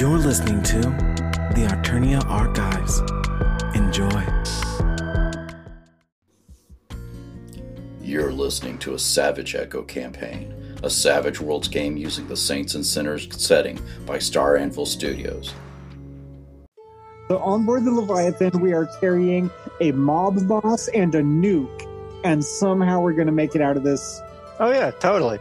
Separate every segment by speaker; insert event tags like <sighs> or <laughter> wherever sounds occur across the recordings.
Speaker 1: You're listening to the Arternia Archives. Enjoy.
Speaker 2: You're listening to a Savage Echo campaign, a Savage Worlds game using the Saints and Sinners setting by Star Anvil Studios.
Speaker 3: So on board the Leviathan, we are carrying a mob boss and a nuke, and somehow we're going to make it out of this,
Speaker 4: Oh yeah, totally.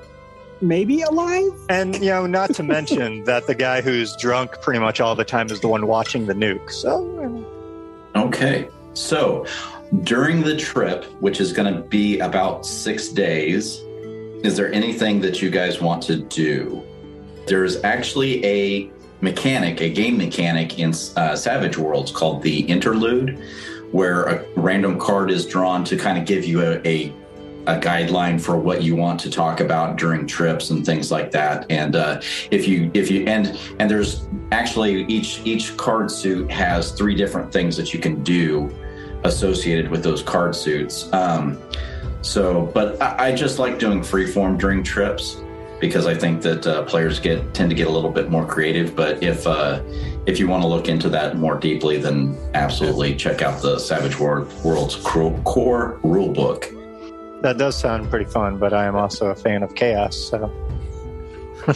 Speaker 3: Maybe alive.
Speaker 4: And you know, not to mention <laughs> that the guy who's drunk pretty much all the time is the one watching the nuke. So
Speaker 2: Okay, so during the trip, which is going to be about six days, is there anything that you guys want to do? There's actually a mechanic, a game mechanic in uh, Savage Worlds called the Interlude, where a random card is drawn to kind of give you a, a a guideline for what you want to talk about during trips and things like that. And uh, if you if you and and there's actually each each card suit has three different things that you can do associated with those card suits. Um, so but I, I just like doing freeform during trips because i think that uh, players get tend to get a little bit more creative. But if uh, if you want to look into that more deeply then absolutely check out the savage World, world's core rule book
Speaker 4: that does sound pretty fun. But I am also a fan of chaos. So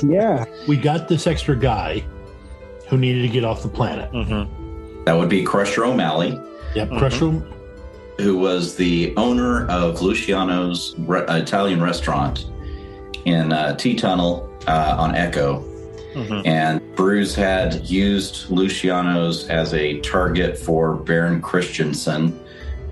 Speaker 3: Yeah, <laughs>
Speaker 5: We got this extra guy who needed to get off the planet.
Speaker 4: mhm.
Speaker 2: that would be crusher o'malley
Speaker 5: Yep,
Speaker 4: Mhm.
Speaker 5: Crusher.
Speaker 2: who was the owner of Luciano's re- Italian restaurant in uh, T Tunnel uh, on Echo.
Speaker 4: Mhm.
Speaker 2: And Bruce had used Luciano's as a target for Baron Christensen, <laughs>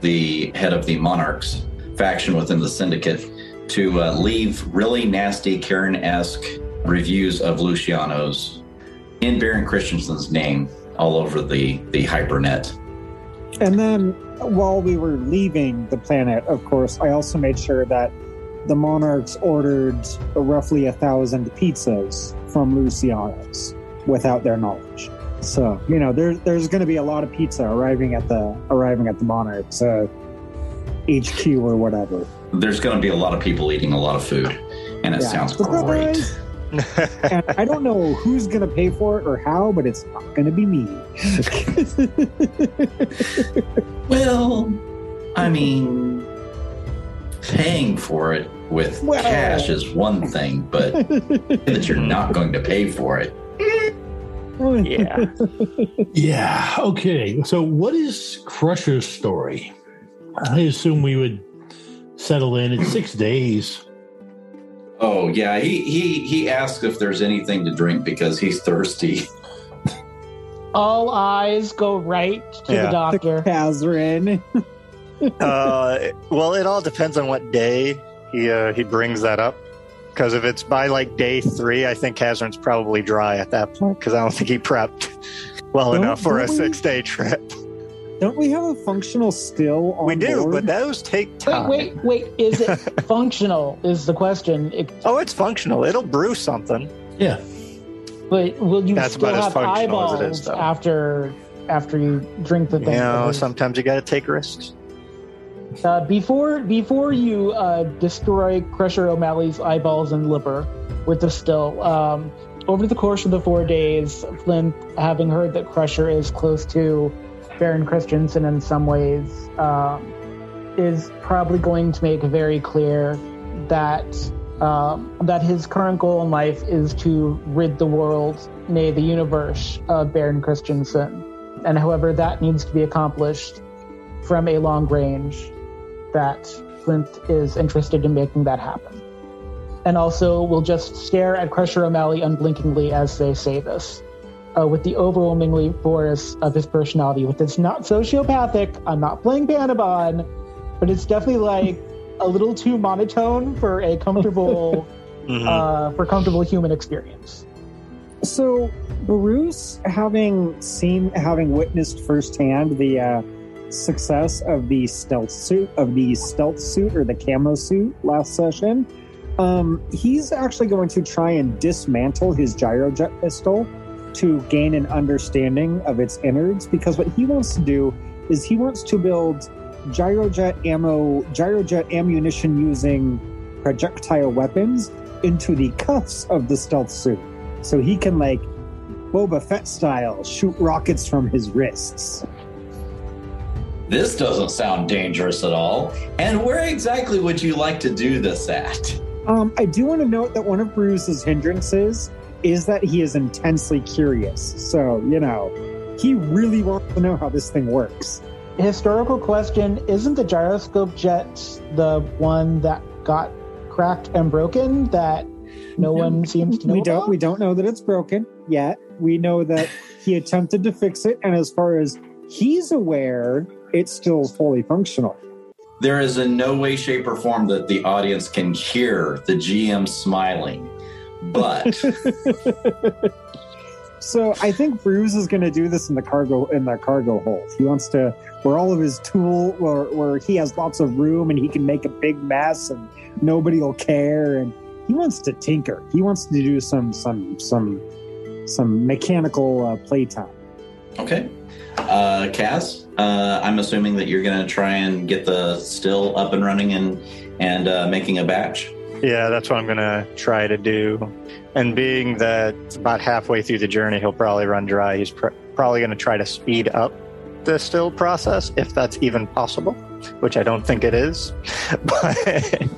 Speaker 2: the head of the Monarchs faction within the Syndicate, to uh, leave really nasty Karen esque reviews of Luciano's in Baron Christensen's name all over the, the hypernet.
Speaker 3: and then while we were leaving the planet, of course, I also made sure that the monarchs ordered roughly a thousand pizzas from Luciano's without their knowledge. So you know, there, there's going to be a lot of pizza arriving at the arriving at the monarchs uh, HQ or whatever.
Speaker 2: there's going to be a lot of people eating a lot of food, and it
Speaker 3: Yeah.
Speaker 2: sounds great.
Speaker 3: Surprise! <laughs> and I don't know who's going to pay for it or how, but it's not going to be me. <laughs>
Speaker 2: Well, I mean, paying for it with
Speaker 3: Well-
Speaker 2: cash is one thing, but that you're not going to pay for it.
Speaker 4: Yeah. <laughs>
Speaker 5: Yeah. Okay. So, what is Crusher's story? I assume we would settle in in six days.
Speaker 2: Oh yeah, he he he asks if there's anything to drink because he's thirsty. <laughs>
Speaker 6: All eyes go right to
Speaker 4: Yeah.
Speaker 6: the doctor. <laughs>
Speaker 3: Kazrin.
Speaker 4: uh, well, it all depends on what day he uh, he brings that up. Because if it's by like day three, I think Kazrin's probably dry at that point. Because I don't think he prepped well
Speaker 3: Don't-
Speaker 4: enough for a
Speaker 3: we-
Speaker 4: six day trip.
Speaker 3: Don't we have a functional still on
Speaker 4: We do,
Speaker 3: board?
Speaker 4: but those take
Speaker 6: Wait,
Speaker 4: time.
Speaker 6: wait, wait. Is it <laughs> functional? Is the question. It,
Speaker 4: Oh, it's functional. It'll brew something.
Speaker 5: Yeah.
Speaker 6: but will you
Speaker 4: That's
Speaker 6: still
Speaker 4: about as
Speaker 6: have
Speaker 4: functional as
Speaker 6: eyeballs
Speaker 4: it is, though.
Speaker 6: after after you drink the
Speaker 4: You
Speaker 6: thing?
Speaker 4: know, sometimes you got to take risks.
Speaker 6: Uh, before before you uh, destroy Crusher O'Malley's eyeballs and liver with the still. Um, over the course of the four days, Flint, having heard that Crusher is close to Baron Christensen in some ways, um, is probably going to make very clear that um, that his current goal in life is to rid the world, nay, the universe, of Baron Christensen. And however that needs to be accomplished from a long range, that Flint is interested in making that happen. And also will just stare at Crusher O'Malley unblinkingly as they say this, uh, with the overwhelmingly force of his personality. With it's not sociopathic, I'm not playing Panabon, but it's definitely like <laughs> a little too monotone for a comfortable, <laughs>
Speaker 4: Mhm.
Speaker 6: uh, for comfortable human experience.
Speaker 3: So, Bruce, having seen, having witnessed firsthand the uh, success of the stealth suit, of the stealth suit or the camo suit last session, um, he's actually going to try and dismantle his gyrojet pistol to gain an understanding of its innards. Because what he wants to do is he wants to build gyrojet ammo, gyrojet ammunition using projectile weapons into the cuffs of the stealth suit so he can like Boba Fett style, shoot rockets from his wrists.
Speaker 2: This doesn't sound dangerous at all. And where exactly would you like to do this at?
Speaker 3: Um, I do want to note that one of Bruce's hindrances is that he is intensely curious. So, you know, he really wants to know how this thing works.
Speaker 6: Historical question Isn't the gyroscope jet the one that got cracked and broken that no one seems to know?
Speaker 3: We don't
Speaker 6: about?
Speaker 3: we don't know that it's broken yet. We know that he attempted to fix it, and as far as he's aware, it's still fully functional.
Speaker 2: There is in no way, shape, or form that the audience can hear the GM smiling. But <laughs>
Speaker 3: So I think Bruce is going to do this in the cargo in the cargo hold. He wants to where all of his tool where where he has lots of room and he can make a big mess and nobody will care and he wants to tinker. He wants to do some some some some mechanical uh, playtime.
Speaker 2: okay. Uh, uh, I'm assuming that you're going to try and get the still up and running and and uh, making a batch.
Speaker 4: Yeah, that's what I'm going to try to do. And being that about halfway through the journey, he'll probably run dry. He's pr- probably going to try to speed up the still process, if that's even possible, which I don't think it is. <laughs> But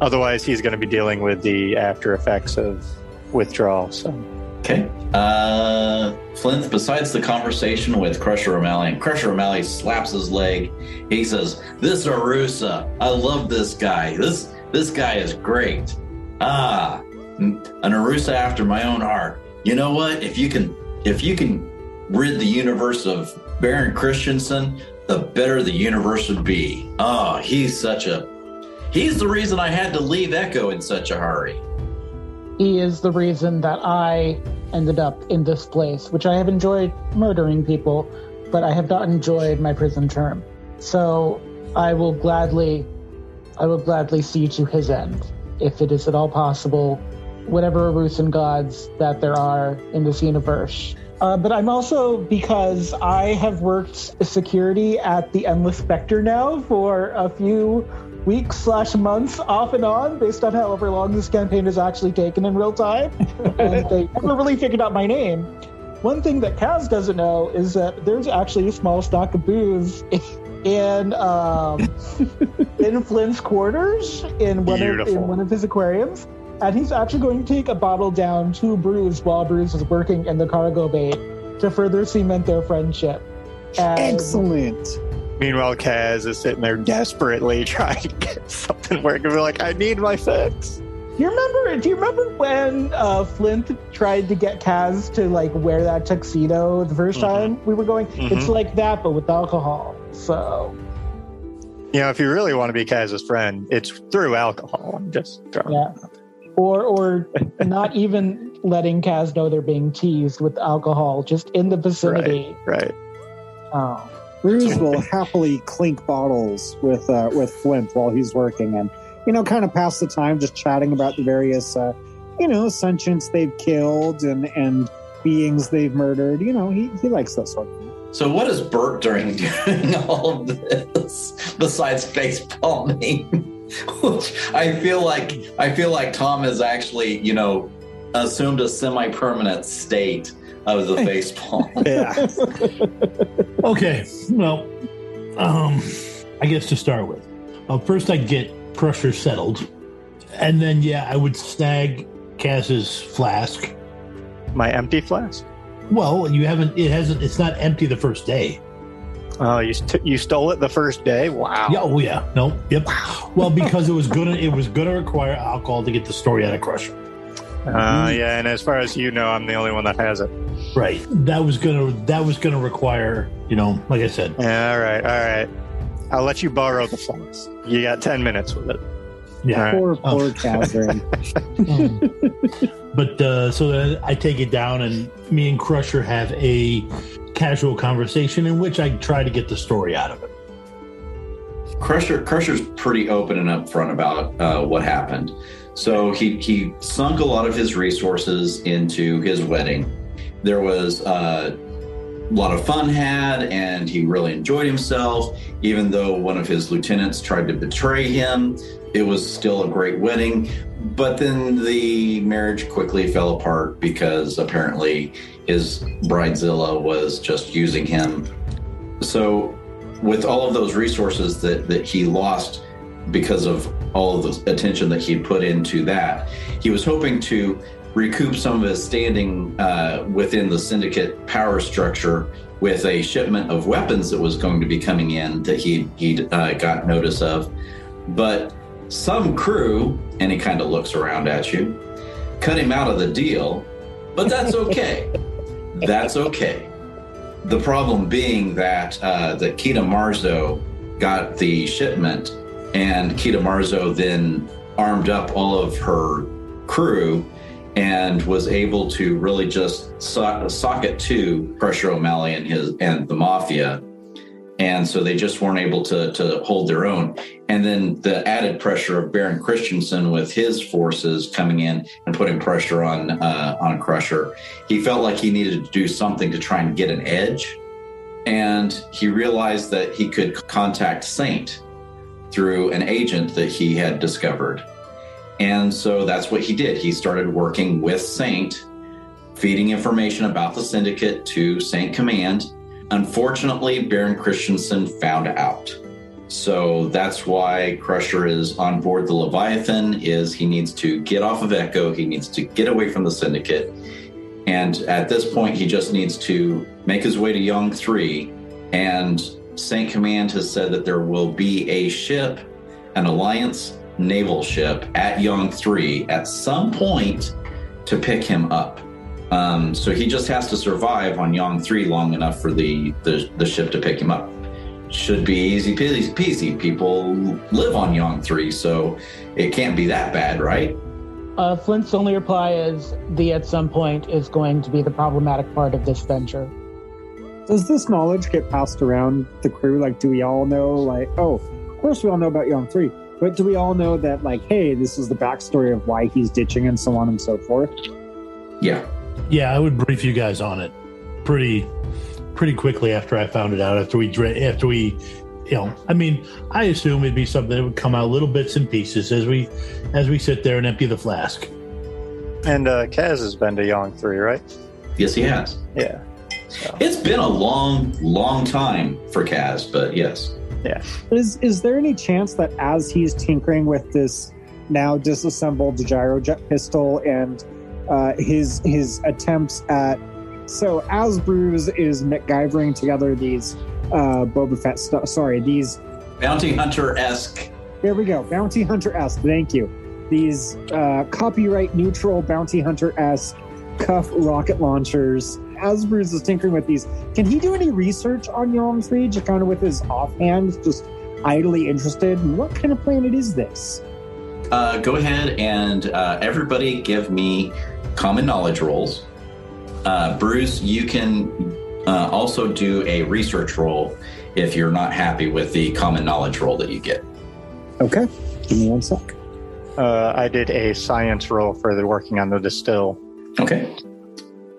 Speaker 4: otherwise, he's going to be dealing with the after effects of withdrawal. So,
Speaker 2: Okay. Uh, Flint, besides the conversation with Crusher O'Malley, and Crusher O'Malley slaps his leg. He says, This Arusa, I love this guy. This this guy is great. Ah, an Arusa after my own heart. You know what? If you can if you can rid the universe of Baron Christensen, the better the universe would be. Oh, he's such a he's the reason I had to leave Echo in such a hurry.
Speaker 6: He is the reason that I ended up in this place, which I have enjoyed murdering people, but I have not enjoyed my prison term. So I will gladly, I will gladly see to his end, if it is at all possible, whatever Arusan gods that there are in this universe. Uh, but I'm also because I have worked security at the Endless Spectre now for a few weeks slash months off and on based on however long this campaign has actually taken in real time <laughs> and they never really figured out my name one thing that Kaz doesn't know is that there's actually a small stock of booze in um, <laughs> in Flint's quarters in one of in one of his aquariums, and he's actually going to take a bottle down to Bruce while Bruce is working in the cargo bay to further cement their friendship. And-
Speaker 3: Excellent.
Speaker 4: Meanwhile, Kaz is sitting there desperately <laughs> trying to get something working. We're like, I need my fix.
Speaker 6: Do you remember? Do you remember when uh, Flint tried to get Kaz to like wear that tuxedo the 1st
Speaker 4: Mhm.
Speaker 6: time we were going?
Speaker 4: Mhm.
Speaker 6: It's like that, but with alcohol. So
Speaker 4: You know, if you really want to be Kaz's friend, it's through alcohol. I'm just throwing
Speaker 6: yeah, or or <laughs> not even letting Kaz know they're being teased with alcohol, just in the vicinity.
Speaker 4: right.
Speaker 6: Oh,
Speaker 3: Bruce will happily clink bottles with uh, with Flint while he's working, and you know, kind of pass the time just chatting about the various, uh, you know, sentients they've killed and and beings they've murdered. You know, he he likes that sort of thing.
Speaker 2: So what is Bert doing during <laughs> all of this besides face palming? <laughs> Which I feel like I feel like Tom has actually, you know, assumed a semi-permanent state of the face palm.
Speaker 4: Yeah. <laughs>
Speaker 5: Okay, well, um, I guess to start with, uh, first I'd get Crusher settled, and then yeah, I would snag Cass's flask.
Speaker 4: My empty flask.
Speaker 5: Well, you haven't. It hasn't. It's not empty the first day.
Speaker 4: Oh, you st- you stole it the first day? Wow.
Speaker 5: Yeah. Oh yeah. No. Yep. Well, because it was gonna. It was gonna require alcohol to get the story out of Crusher.
Speaker 4: Uh, yeah, and as far as you know, I'm the only one that has it.
Speaker 5: Right. That was gonna. That was gonna require. You know, like I said.
Speaker 4: Yeah, all right, all right. I'll let you borrow the flask. You got 10 minutes with it.
Speaker 5: Yeah.
Speaker 4: All right.
Speaker 3: Poor
Speaker 5: Oh.
Speaker 3: poor Catherine.
Speaker 5: Um, <laughs> but uh, so then I take it down, and me and Crusher have a casual conversation in which I try to get the story out of it.
Speaker 2: Crusher Crusher's pretty open and upfront about uh, what happened. So he he sunk a lot of his resources into his wedding. There was uh, lot of fun had and he really enjoyed himself. Even though one of his lieutenants tried to betray him, it was still a great wedding. But then the marriage quickly fell apart because apparently his bridezilla was just using him. So, with all of those resources that, that he lost because of all of the attention that he put into that, he was hoping to recoup some of his standing uh, within the syndicate power structure with a shipment of weapons that was going to be coming in that he he uh, got notice of, but some crew and he kind of looks around at you, cut him out of the deal, but that's <laughs> okay. that's okay. The problem being that uh, that Kita Marzo got the shipment, and Kita Marzo then armed up all of her crew and was able to really just sock, sock it to Crusher O'Malley and his and the mafia. And so they just weren't able to, to hold their own. And then the added pressure of Baron Christensen with his forces coming in and putting pressure on uh, on Crusher, he felt like he needed to do something to try and get an edge. And he realized that he could contact Saint through an agent that he had discovered and so that's what he did. He started working with Saint, feeding information about the syndicate to Saint Command. Unfortunately, Baron Christensen found out. So that's why Crusher is on board the Leviathan is he needs to get off of Echo, he needs to get away from the syndicate. And at this point he just needs to make his way to Yong 3 and Saint Command has said that there will be a ship, an alliance naval ship at Yong 3 at some point to pick him up. Um, so he just has to survive on Yong 3 long enough for the, the, the ship to pick him up. Should be easy peasy, peasy. People live on Yong 3, so it can't be that bad, right?
Speaker 6: Uh, Flint's only reply is the at some point is going to be the problematic part of this venture.
Speaker 3: Does this knowledge get passed around the crew? Like, do we all know, like, oh, of course we all know about Yong 3, but do we all know that, like, hey, this is the backstory of why he's ditching and so on and so forth?
Speaker 2: Yeah.
Speaker 5: Yeah, I would brief you guys on it pretty pretty quickly after I found it out. After we after we, you know, I mean, I assume it'd be something that would come out little bits and pieces as we as we sit there and empty the flask.
Speaker 4: And uh, Kaz has been to Yong Three, right?
Speaker 2: Yes, he has.
Speaker 4: Yeah.
Speaker 2: So. It's been a long, long time for Kaz, but yes.
Speaker 4: Yeah.
Speaker 3: Is is there any chance that as he's tinkering with this now disassembled gyrojet pistol and uh, his his attempts at so as Bruce is MacGyvering together these uh, Boba Fett stuff. Sorry, these
Speaker 2: bounty hunter esque.
Speaker 3: There we go, bounty hunter esque. Thank you. These uh, copyright neutral bounty hunter esque cuff rocket launchers as Bruce is tinkering with these, can he do any research on Yong 3 just kind of with his offhand, just idly interested? What kind of planet is this?
Speaker 2: Uh, go ahead and uh, everybody give me common knowledge rolls. Uh, Bruce, you can uh, also do a research roll if you're not happy with the common knowledge roll that you get.
Speaker 3: Okay, give me one sec.
Speaker 4: Uh, I did a science roll for the working on the distill.
Speaker 2: Okay.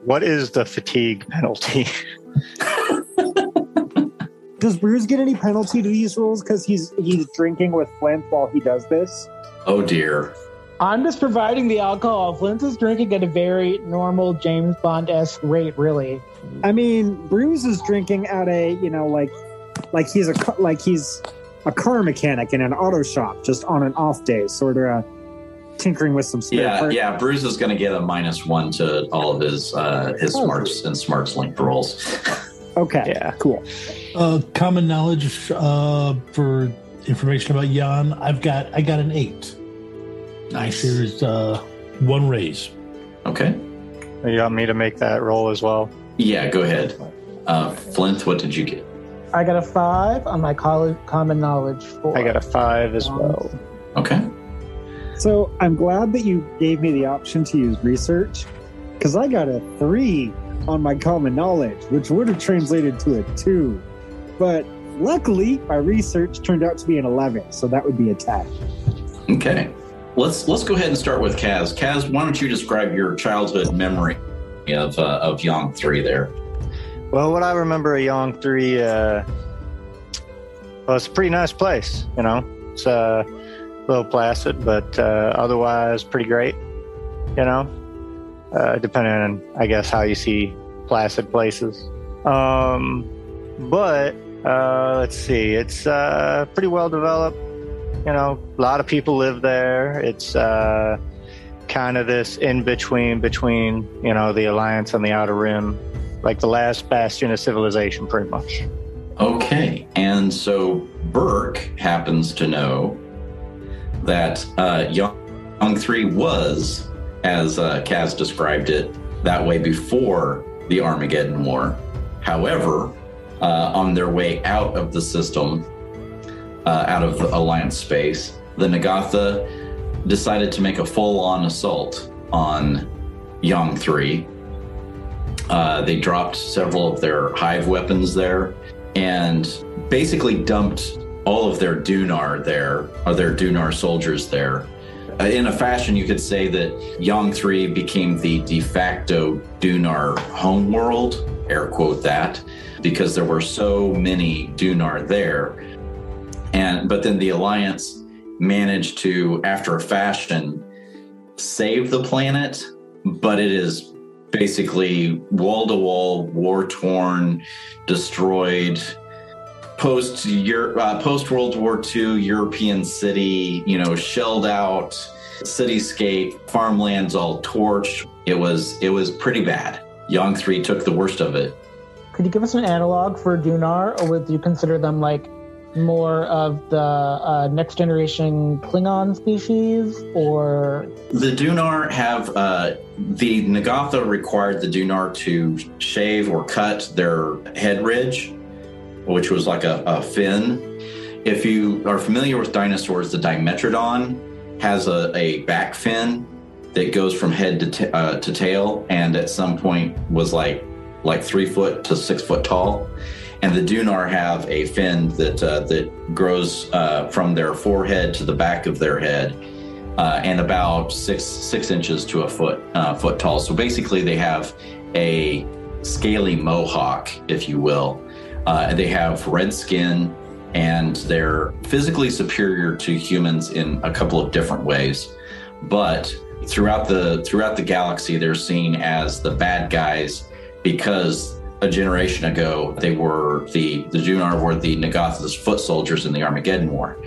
Speaker 4: What is the fatigue penalty? <laughs>
Speaker 3: does Bruce get any penalty to these rules because he's he's drinking with Flint while he does this?
Speaker 2: Oh dear.
Speaker 6: I'm just providing the alcohol. Flint is drinking at a very normal James Bond esque rate, really.
Speaker 3: I mean, Bruce is drinking at a you know like like he's a like he's a car mechanic in an auto shop just on an off day, sort of a tinkering with some spare
Speaker 2: yeah
Speaker 3: parts.
Speaker 2: yeah bruce is going to get a minus one to all of his uh his
Speaker 3: Oh.
Speaker 2: smarts and smarts linked rolls
Speaker 3: Okay.
Speaker 4: Yeah.
Speaker 3: Cool.
Speaker 5: Uh, common knowledge uh, for information about Jan. I've got I got an eight.
Speaker 2: nice
Speaker 5: There's uh, one raise.
Speaker 2: okay
Speaker 4: You want me to make that roll as well?
Speaker 2: yeah go ahead uh flint what did you get
Speaker 6: I got a five on my college common knowledge four.
Speaker 4: I got a five as well.
Speaker 2: okay
Speaker 3: So I'm glad that you gave me the option to use research because I got a three on my common knowledge, which would have translated to a two. But luckily, my research turned out to be an 11, so that would be a 10.
Speaker 2: okay let's let's go ahead and start with kaz kaz why don't you describe your childhood memory of uh, of Yong three there
Speaker 4: Well, what I remember of Yong 3, uh, well, it's a pretty nice place, you know. It's uh, a little placid, but uh, otherwise pretty great, you know, uh, depending on, I guess, how you see placid places. Um, but uh, let's see, it's uh, pretty well developed. You know, a lot of people live there. It's uh, kind of this in between between you know the Alliance and the Outer Rim, like the last bastion of civilization, pretty much.
Speaker 2: Okay, and so Burke happens to know that uh, Yong Three was, as uh, Kaz described it, that way before the Armageddon War. However, uh, on their way out of the system, uh, out of the Alliance space, the Nagatha decided to make a full-on assault on Yang Three. Uh, they dropped several of their hive weapons there and basically dumped all of their Dunar there, or their Dunar soldiers there. Uh, in a fashion, you could say that Yang 3 became the de facto Dunar homeworld, air quote that, because there were so many Dunar there. And but then the Alliance managed to, after a fashion, save the planet, but it is basically wall to wall, war torn, destroyed. Post uh, post World War II European city, you know, shelled out cityscape, farmlands all torched. It was it was pretty bad. Yang Three took the worst of it.
Speaker 6: Could you give us an analog for Dunar, or would you consider them like more of the uh, next generation Klingon species, or
Speaker 2: the Dunar have uh, the Nagatha required the Dunar to shave or cut their head ridge, which was like a, a fin. If you are familiar with dinosaurs, the Dimetrodon has a, a back fin that goes from head to, t- uh, to tail, and at some point was like like three foot to six foot tall and the Dunar have a fin that uh, that grows uh, from their forehead to the back of their head, uh, and about six six inches to a foot uh, foot tall. So basically, they have a scaly mohawk, if you will. Uh, they have red skin, and they're physically superior to humans in a couple of different ways, but throughout the throughout the galaxy, they're seen as the bad guys because a generation ago, they were the the Dunar were the Nagatha's foot soldiers in the Armageddon War.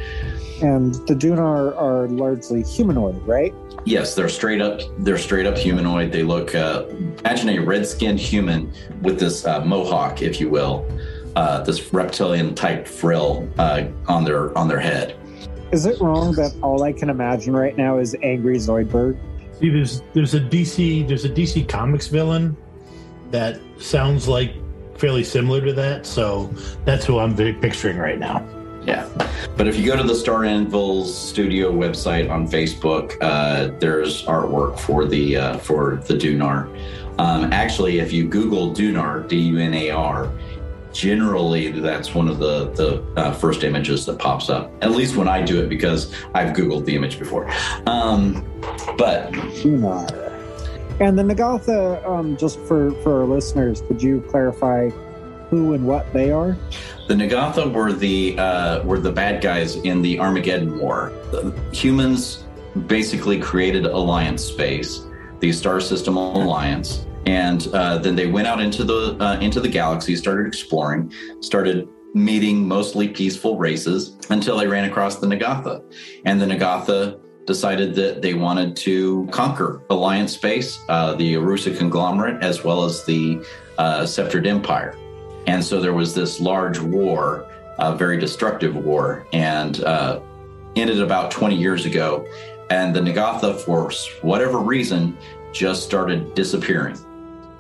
Speaker 3: And the Dunar are largely humanoid, right?
Speaker 2: Yes, they're straight up. They're straight up humanoid. They look. Uh, imagine a red-skinned human with this uh, mohawk, if you will, uh, this reptilian type frill uh, on their on their head.
Speaker 3: Is it wrong that all I can imagine right now is angry Zoidberg?
Speaker 5: See, there's there's a DC there's a DC Comics villain that sounds like fairly similar to that. So that's who I'm picturing right now.
Speaker 2: Yeah, but if you go to the Star Anvil's studio website on Facebook, uh, there's artwork for the uh, for the Dunar. Um, actually, if you Google Dunar, D U N A R, generally that's one of the the uh, first images that pops up. At least when I do it, because I've Googled the image before. Um, but.
Speaker 3: And the Nagatha, um, just for, for our listeners, could you clarify who and what they are?
Speaker 2: The Nagatha were the uh, were the bad guys in the Armageddon War. The humans basically created Alliance space, the Star System Alliance, and uh, then they went out into the uh, into the galaxy, started exploring, started meeting mostly peaceful races until they ran across the Nagatha, and the Nagatha decided that they wanted to conquer Alliance space, uh, the Arusa conglomerate, as well as the uh, Sceptered Empire. And so there was this large war, a very destructive war, and uh, ended about 20 years ago. And the Nagatha, for whatever reason, just started disappearing.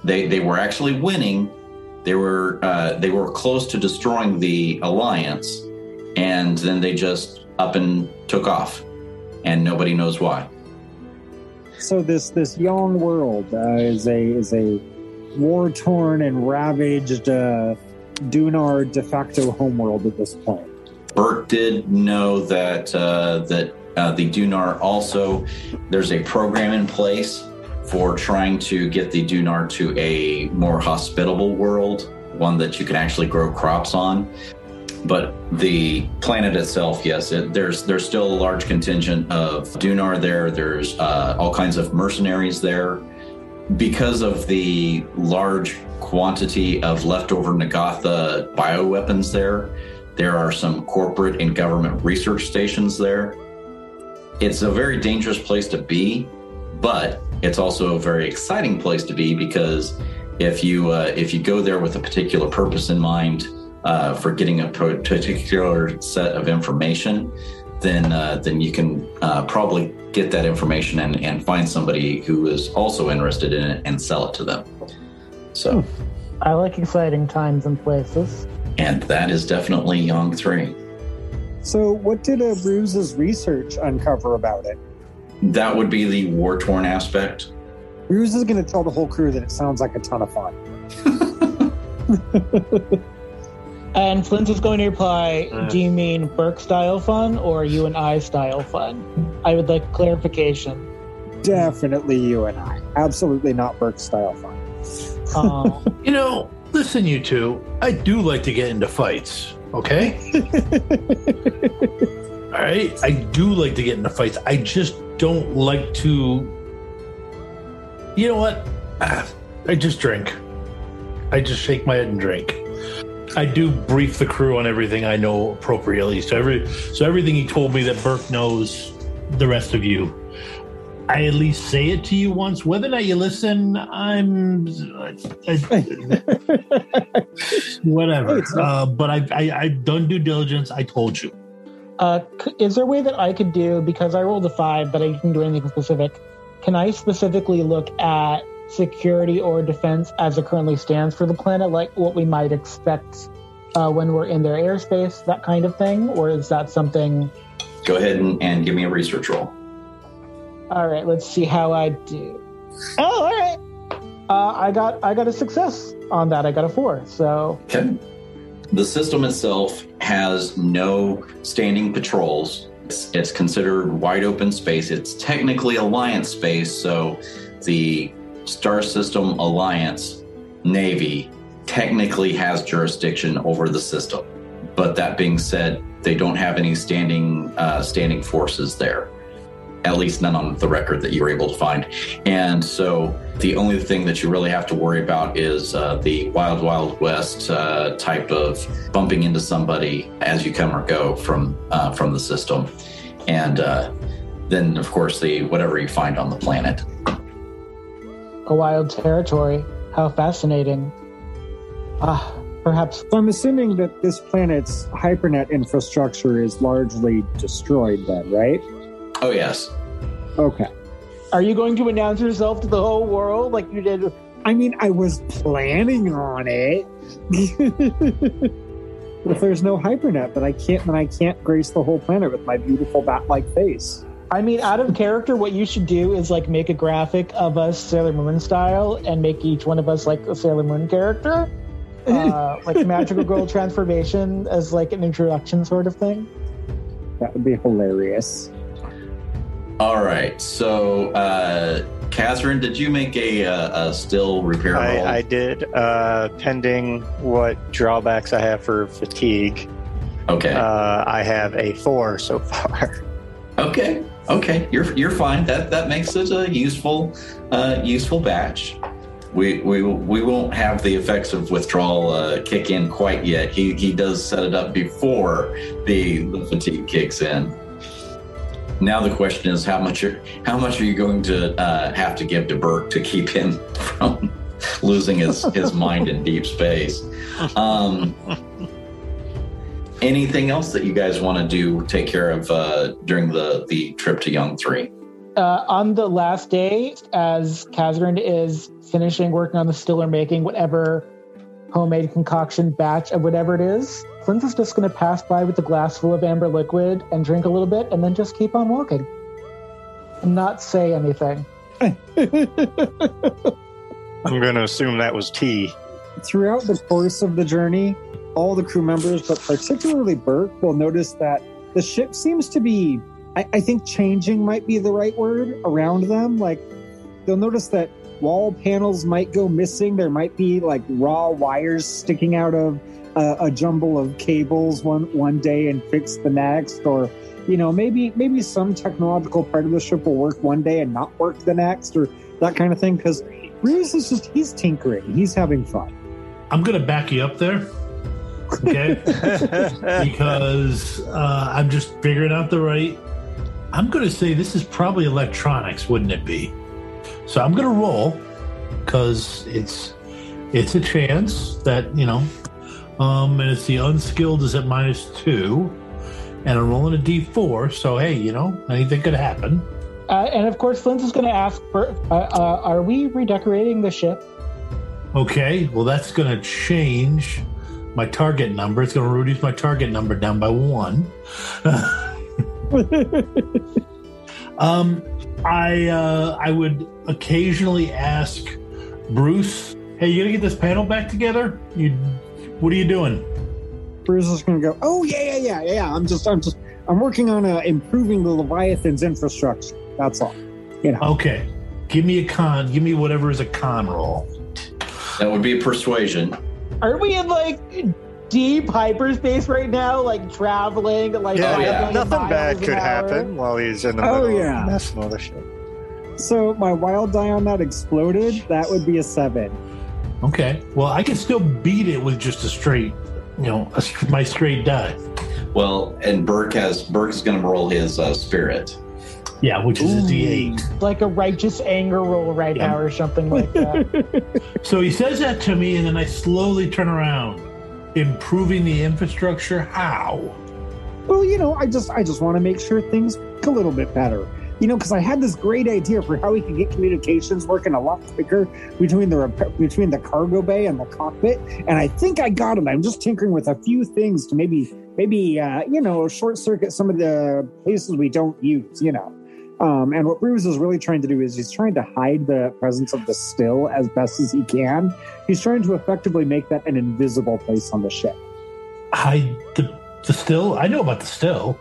Speaker 2: They they were actually winning. They were uh, they were close to destroying the alliance, and then they just up and took off and nobody knows why.
Speaker 3: So this this young world uh, is a is a war torn and ravaged uh, Dunar de facto homeworld at this point.
Speaker 2: Burke did know that uh, that uh, the Dunar also there's a program in place for trying to get the Dunar to a more hospitable world one that you can actually grow crops on. But the planet itself, yes, it, there's there's still a large contingent of Dunar there. There's uh, all kinds of mercenaries there. Because of the large quantity of leftover Nagatha bioweapons there, there are some corporate and government research stations there. It's a very dangerous place to be, but it's also a very exciting place to be because if you uh, if you go there with a particular purpose in mind uh, for getting a particular set of information, then uh, then you can uh, probably get that information and, and find somebody who is also interested in it and sell it to them. So,
Speaker 6: I like exciting times and places.
Speaker 2: and that is definitely Yong Three.
Speaker 3: So, what did uh, Bruce's research uncover about it?
Speaker 2: That would be the war torn aspect.
Speaker 3: Bruce is going to tell the whole crew that it sounds like a ton of fun. <laughs>
Speaker 6: And Flint is going to reply,
Speaker 4: Uh.
Speaker 6: Do you mean Burke style fun or you and I style fun? I would like clarification.
Speaker 3: Definitely you and I. Absolutely not Burke style fun.
Speaker 6: Oh, <laughs>
Speaker 5: You know, listen, you two. I do like to get into fights. Okay. <laughs> All right. I do like to get into fights. I just don't like to. You know what? I just drink. I just shake my head and drink. I do brief the crew on everything I know appropriately. So every so everything he told me that Burke knows, the rest of you. I at least say it to you once. Whether or not you listen, I'm I, <laughs> whatever.
Speaker 3: It's not-
Speaker 5: Uh, but I, I I've done due diligence. I told you.
Speaker 6: Uh, is there a way that I could do, because I rolled a five, but I didn't do anything specific, can I specifically look at security or defense as it currently stands for the planet, like what we might expect uh, when we're in their airspace, that kind of thing? Or is that something
Speaker 2: Go ahead and, and give me a research roll.
Speaker 6: All right, let's see how I do. Oh, all right. Uh, I got I got a success on that. I got a four. So
Speaker 2: Okay. The system itself has no standing patrols. It's, it's considered wide open space. It's technically Alliance space, so the Star System Alliance Navy technically has jurisdiction over the system. But that being said, they don't have any standing uh, standing forces there. At least none on the record that you were able to find. And so the only thing that you really have to worry about is uh, the wild, wild west uh, type of bumping into somebody as you come or go from uh, from the system, and uh, then of course the whatever you find on the planet.
Speaker 6: a wild territory. How fascinating. Ah, perhaps
Speaker 3: So I'm assuming that this planet's hypernet infrastructure is largely destroyed then, right?
Speaker 2: Oh yes,
Speaker 3: Okay.
Speaker 6: are you going to announce yourself to the whole world like you did?
Speaker 3: I mean, I was planning on it. <laughs> if there's no hypernet, then I can't then I can't grace the whole planet with my beautiful bat-like face.
Speaker 6: I mean, out of character, what you should do is like make a graphic of us Sailor Moon style and make each one of us like a Sailor Moon character. <laughs> Uh, like magical girl transformation as like an introduction sort of thing.
Speaker 3: That would be hilarious.
Speaker 2: All right. So, uh, Catherine, did you make a, uh, a still repair roll?
Speaker 4: I, I did, uh, pending what drawbacks I have for fatigue.
Speaker 2: okay.
Speaker 4: Uh, I have a four so far. <laughs>
Speaker 2: Okay. Okay. You're you're fine. That that makes it a useful uh, useful batch. We we we won't have the effects of withdrawal uh, kick in quite yet. He he does set it up before the the fatigue kicks in. Now the question is how much are how much are you going to uh, have to give to Burke to keep him from losing his his mind in deep space? Um, anything else that you guys want to do take care of uh, during the the trip to Yong Three?
Speaker 6: Uh, on the last day, as Kazrin is finishing working on the stiller, making whatever homemade concoction batch of whatever it is, Clint is just going to pass by with a glass full of amber liquid and drink a little bit and then just keep on walking and not say anything. <laughs>
Speaker 4: I'm going to assume that was tea.
Speaker 3: Throughout the course of the journey, all the crew members, but particularly Burke, will notice that the ship seems to be, I, I think changing might be the right word around them. Like, they'll notice that wall panels might go missing. There might be like raw wires sticking out of uh, a jumble of cables one one day and fix the next, or you know maybe maybe some technological part of the ship will work one day and not work the next, or that kind of thing. Because Bruce is just he's tinkering, he's having fun.
Speaker 5: I'm going to back you up there. Okay. <laughs> because uh, I'm just figuring out the right. I'm going to say this is probably electronics, wouldn't it be? So I'm going to roll because it's it's a chance that you know, um, and it's the unskilled is at minus two, and I'm rolling a d4. So hey, you know anything could happen.
Speaker 6: Uh, and of course, Flint is going to ask, for, uh, uh, "Are we redecorating the ship?"
Speaker 5: Okay, well that's going to change my target number. It's going to reduce my target number down by one. <laughs> um, I uh, I would occasionally ask Bruce, "Hey, you gonna get this panel back together? You, what are you doing?"
Speaker 3: Bruce is going to go, "Oh yeah, yeah, yeah, yeah. I'm just, I'm just, I'm working on uh, improving the Leviathan's infrastructure. That's all. You know."
Speaker 5: Okay, give me a con. Give me whatever is a con roll.
Speaker 2: That would be a persuasion.
Speaker 6: Are we in like deep hyperspace right now, like traveling, like
Speaker 4: yeah,
Speaker 2: Oh, yeah.
Speaker 4: nothing bad could happen while he's in the
Speaker 3: Oh,
Speaker 4: middle
Speaker 3: yeah.
Speaker 4: of messing with the ship.
Speaker 3: So my wild die on that exploded. That would be a seven.
Speaker 5: Okay, well I can still beat it with just a straight, you know, a, my straight die.
Speaker 2: Well, and Burke has Burke's going to roll his uh, spirit.
Speaker 5: Yeah, which is a d8.
Speaker 6: Like a righteous anger roll right
Speaker 5: Yeah.
Speaker 6: now, or something like that. <laughs>
Speaker 5: So he says that to me, and then I slowly turn around. Improving the infrastructure? How?
Speaker 3: Well, you know, I just, I just want to make sure things work a little bit better. You know, because I had this great idea for how we could get communications working a lot quicker between the between the cargo bay and the cockpit, and I think I got it. I'm just tinkering with a few things to maybe, maybe, uh, you know, short circuit some of the places we don't use. You know, um, and what Bruce is really trying to do is he's trying to hide the presence of the still as best as he can. He's trying to effectively make that an invisible place on the ship.
Speaker 5: I the the still? I know about the still.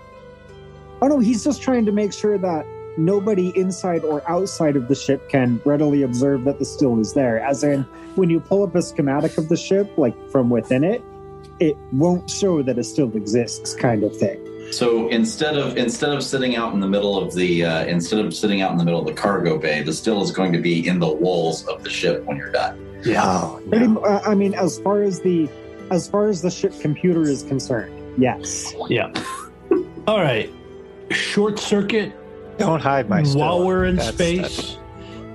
Speaker 3: Oh no, he's just trying to make sure that nobody inside or outside of the ship can readily observe that the still is there. As in, when you pull up a schematic of the ship, like from within it, it won't show that it still exists, kind of thing.
Speaker 2: So instead of instead of sitting out in the middle of the uh, instead of sitting out in the middle of the cargo bay, the still is going to be in the walls of the ship when you're done.
Speaker 5: Yeah.
Speaker 4: Oh,
Speaker 3: Pretty, uh, I mean, as far as the as far as the ship computer is concerned, yes.
Speaker 5: Yeah. <laughs> All right. Short circuit
Speaker 4: Don't hide my still.
Speaker 5: while we're in
Speaker 4: That's-
Speaker 5: space.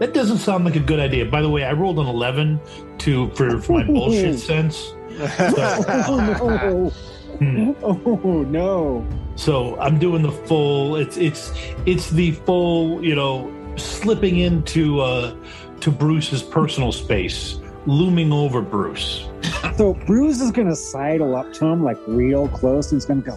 Speaker 5: That doesn't sound like a good idea. By the way, I rolled an eleven to for, for my bullshit <laughs> sense. <laughs>
Speaker 3: oh
Speaker 5: Hmm.
Speaker 3: Oh no!
Speaker 5: So I'm doing the full. It's it's it's the full. You know, slipping into uh to Bruce's personal space, looming over Bruce. <laughs>
Speaker 3: So Bruce is gonna sidle up to him like real close and he's gonna go,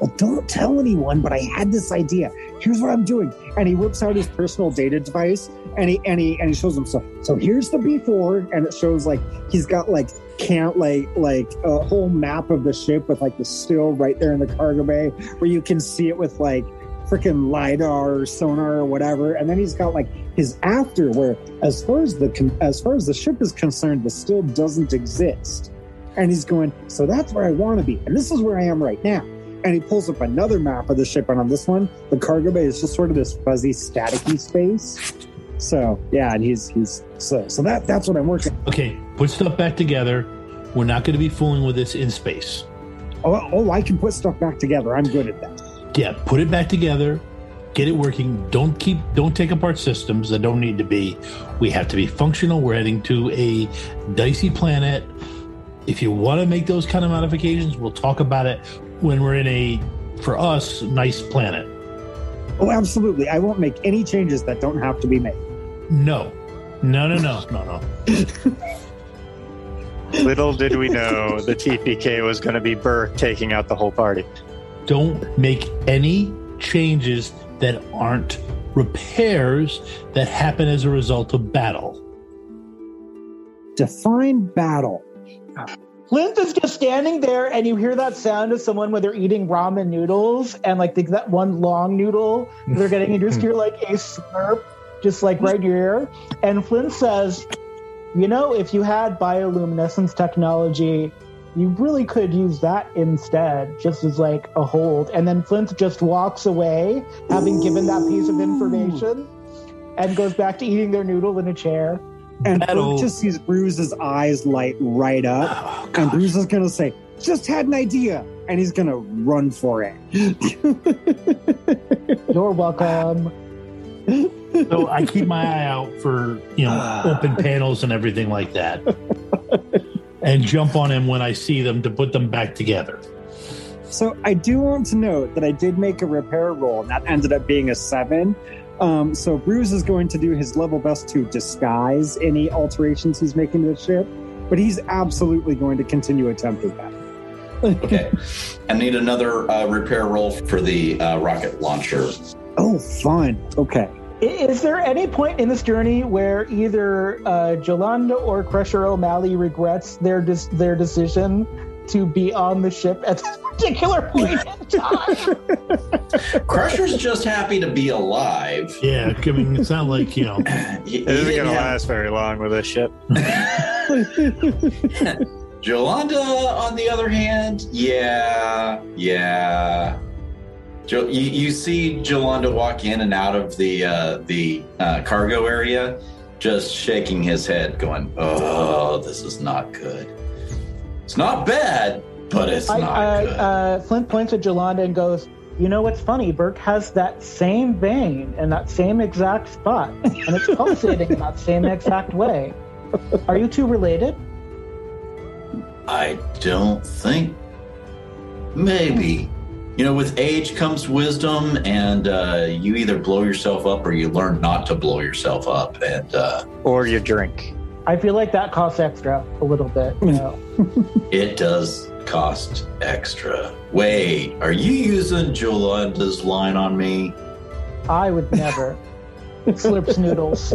Speaker 3: Well, don't tell anyone, but I had this idea. Here's what I'm doing. And he whips out his personal data device and he and he and he shows him so so here's the before, and it shows like he's got like can't like like a whole map of the ship with like the still right there in the cargo bay where you can see it with like freaking lidar or sonar or whatever. And then he's got like his after where as far as the as far as the ship is concerned the still doesn't exist. And he's going so that's where i want to be and this is where i am right now. And he pulls up another map of the ship and on this one the cargo bay is just sort of this fuzzy staticky space so yeah and he's he's so so that that's what i'm working
Speaker 5: Okay, put stuff back together. We're not going to be fooling with this in space.
Speaker 3: oh, oh i can put stuff back together i'm good at that
Speaker 5: Yeah, put it back together. Get it working. Don't keep. Don't take apart systems that don't need to be. We have to be functional. We're heading to a dicey planet. If you want to make those kind of modifications, we'll talk about it when we're in a, for us, nice planet.
Speaker 3: oh absolutely i won't make any changes that don't have to be made
Speaker 5: No, no, no, no, no, <laughs> no.
Speaker 4: Little did we know <laughs> the TPK was going to be Burke taking out the whole party.
Speaker 5: Don't make any changes that aren't repairs that happen as a result of battle.
Speaker 3: define battle
Speaker 6: Flint is just standing there, and you hear that sound of someone when they're eating ramen noodles, and like that one long noodle they're getting into. You're like a slurp, just like right in your ear. And Flint says, You know, if you had bioluminescence technology, you really could use that instead, just as like a hold. And then Flint just walks away, having given that piece of information, and goes back to eating their noodle in a chair.
Speaker 3: And
Speaker 5: That'll-
Speaker 3: just sees Bruce's eyes light right up.
Speaker 5: Oh,
Speaker 3: and. Bruce is going to say, just had an idea. And he's going to run for it. <laughs> <laughs>
Speaker 6: You're welcome.
Speaker 5: So I keep my eye out for you know open panels and everything like that, and jump on him when I see them to put them back together.
Speaker 3: so I do want to note that I did make a repair roll, and that ended up being a seven. Um, so Bruce is going to do his level best to disguise any alterations he's making to the ship, but he's absolutely going to continue attempting that.
Speaker 2: Okay. I need another uh, repair roll for the uh, rocket launcher.
Speaker 3: Oh, fun. Okay.
Speaker 6: I- Is there any point in this journey where either uh, Jolanda or Crusher O'Malley regrets their dis- their decision to be on the ship at this particular point in <laughs> time?
Speaker 2: Crusher's just happy to be alive.
Speaker 5: Yeah, I mean it's not like you know. <laughs>
Speaker 2: He- he
Speaker 4: It isn't
Speaker 2: didn't
Speaker 4: going to
Speaker 2: have-
Speaker 4: last very long with this ship. <laughs>
Speaker 2: Jolanda, on the other hand, yeah, yeah. You, you see Jolanda walk in and out of the uh, the uh, cargo area, just shaking his head, going, "Oh, this is not good. It's not bad, but it's
Speaker 6: I,
Speaker 2: not
Speaker 6: I,
Speaker 2: good."
Speaker 6: uh, Flint points at Jolanda and goes, "You know what's funny? Burke has that same vein in that same exact spot, and it's pulsating in that same exact way. Are you two related?"
Speaker 2: I don't think. Maybe. You know, with age comes wisdom, and uh, you either blow yourself up or you learn not to blow yourself up. And uh,
Speaker 4: Or you drink.
Speaker 6: I feel like that costs extra a little bit. You know. <laughs>
Speaker 2: it does cost extra. Wait, are you using Jolanda's line on me?
Speaker 6: I would never. <laughs> Slurps noodles.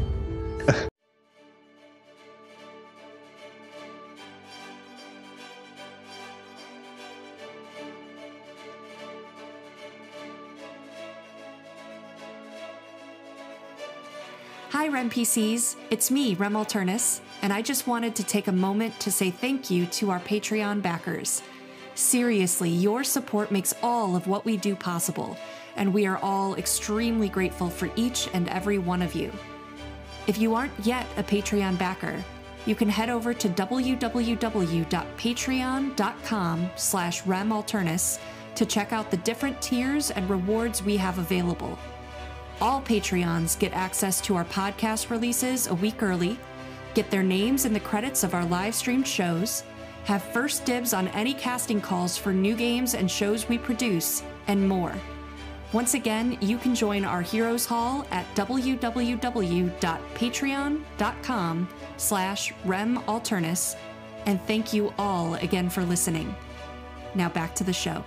Speaker 7: Hi, RemPCs. It's me, Rem Alternis, and I just wanted to take a moment to say thank you to our Patreon backers. Seriously, your support makes all of what we do possible, and we are all extremely grateful for each and every one of you. If you aren't yet a Patreon backer, you can head over to www.patreon.com slash remalternis to check out the different tiers and rewards we have available. All Patreons get access to our podcast releases a week early, get their names in the credits of our live streamed shows, have first dibs on any casting calls for new games and shows we produce, and more. Once again, you can join our Heroes Hall at www.patreon.com slash remalternis, and thank you all again for listening. Now back to the show.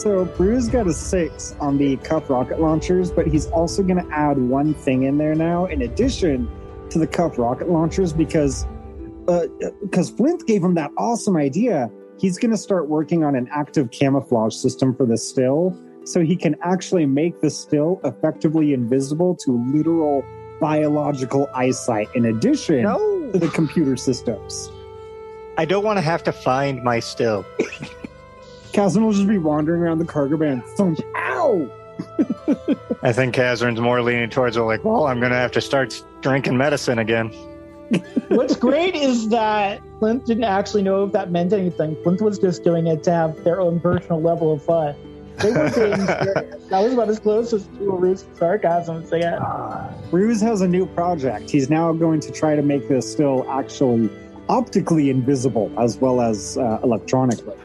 Speaker 3: So Bruce got a six on the cuff rocket launchers, but he's also going to add one thing in there now, in addition to the cuff rocket launchers, because uh, because Flint gave him that awesome idea. He's going to start working on an active camouflage system for the still, so he can actually make the still effectively invisible to literal biological eyesight. In addition
Speaker 4: No.
Speaker 3: to the computer systems,
Speaker 4: I don't want to have to find my still. <laughs>
Speaker 3: Kazan will just be wandering around the cargo bay and thump. Ow! <laughs>
Speaker 4: I think Kazrin's more leaning towards it, like, well, I'm going to have to start drinking medicine again. <laughs>
Speaker 6: What's great is that Flint didn't actually know if that meant anything. Flint was just doing it to have their own personal level of fun. They were being <laughs> serious. That was about as close as to a ruse sarcasm as they get.
Speaker 3: Ruse has a new project. He's now going to try to make this still actually optically invisible as well as uh, electronically.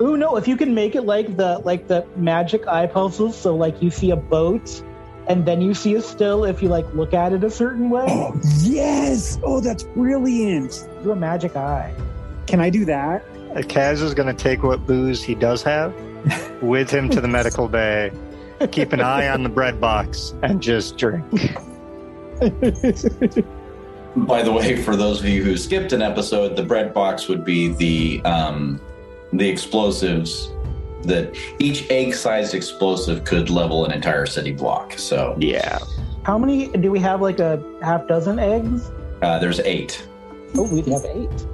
Speaker 6: Ooh, no! If you can make it like the like the magic eye puzzles, so like you see a boat, and then you see a still if you like look at it a certain way.
Speaker 3: Oh, yes! Oh, that's brilliant.
Speaker 6: Do a magic eye.
Speaker 3: Can I do that?
Speaker 4: Uh, Kaz is going to take what booze he does have with him to the medical bay, keep an eye on the bread box, and just drink.
Speaker 2: By the way, for those of you who skipped an episode, the bread box would be the um, the explosives that each egg-sized explosive could level an entire city block. So
Speaker 4: Yeah.
Speaker 6: How many do we have? Like a half dozen eggs?
Speaker 2: uh, there's eight.
Speaker 6: Oh, we have eight.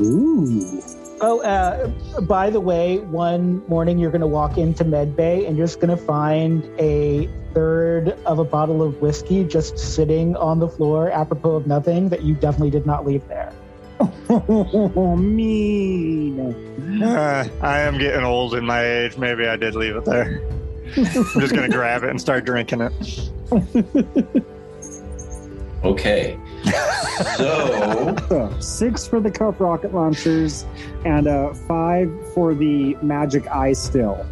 Speaker 3: Ooh.
Speaker 6: Oh, uh, by the way, one morning you're going to walk into Med Bay and you're just going to find a third of a bottle of whiskey just sitting on the floor, apropos of nothing, that you definitely did not leave there.
Speaker 3: Oh, mean.
Speaker 4: Uh, I am getting old in my age. Maybe I did leave it there. I'm just gonna grab it and start drinking it.
Speaker 2: Okay. so
Speaker 3: So, <laughs> six for the cuff rocket launchers and uh, five for the magic eye still.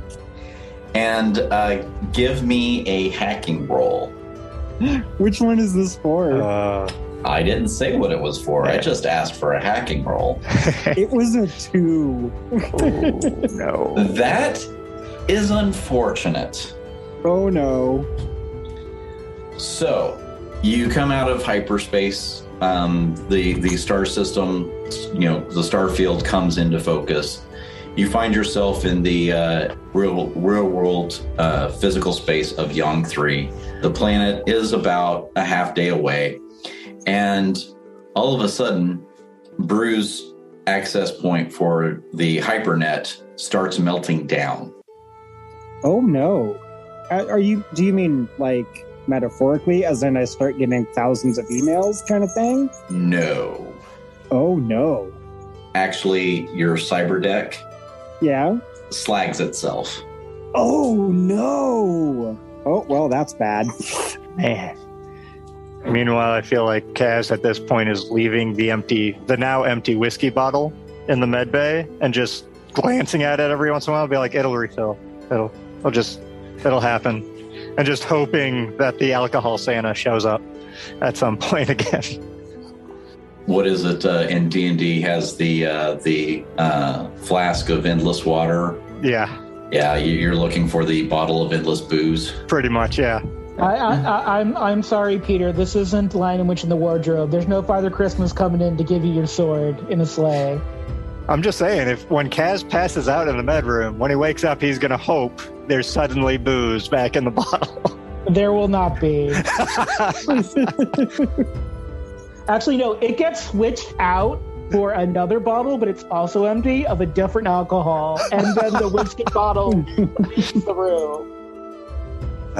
Speaker 2: and uh, give me a hacking roll.
Speaker 3: Which one is this for?
Speaker 4: Uh,
Speaker 2: I didn't say what it was for. I just asked for a hacking roll. <laughs>
Speaker 3: it was a two.
Speaker 4: oh, no.
Speaker 2: That is unfortunate.
Speaker 3: Oh no.
Speaker 2: So, you come out of hyperspace. Um, the the star system, you know, the star field comes into focus. You find yourself in the uh, real real world uh, physical space of Yong Three. The planet is about a half day away, and all of a sudden, Bruce's access point for the hypernet starts melting down.
Speaker 3: Oh no. Uh, Are you? Do you mean like metaphorically, as in I start getting thousands of emails, kind of thing?
Speaker 2: No,
Speaker 3: Oh no.
Speaker 2: actually, your cyber deck
Speaker 3: Yeah.
Speaker 2: slags itself.
Speaker 3: Oh no. Oh well, that's bad. <laughs>
Speaker 4: Man. Meanwhile, I feel like Kaz at this point is leaving the empty, the now empty whiskey bottle in the med bay and just glancing at it every once in a while. Be like, it'll refill. It'll, it'll just, it'll happen, and just hoping that the alcohol Santa shows up at some <laughs> point again.
Speaker 2: what is it uh, in D and D has the uh, the uh, flask of endless water.
Speaker 4: yeah,
Speaker 2: Yeah, you- you're looking for the bottle of endless booze.
Speaker 4: pretty much. Yeah.
Speaker 6: I, I, I, I'm I'm sorry, Peter. This isn't Lion and Witch in the Wardrobe. There's no Father Christmas coming in to give you your sword in a sleigh.
Speaker 4: I'm just saying, if when Kaz passes out in the med room, when he wakes up, he's gonna hope there's suddenly booze back in the <laughs> bottle.
Speaker 6: There will not be. <laughs> Actually, no. It gets switched out for another bottle, but it's also empty of a different alcohol, and then the whiskey bottle <laughs> leaves the room.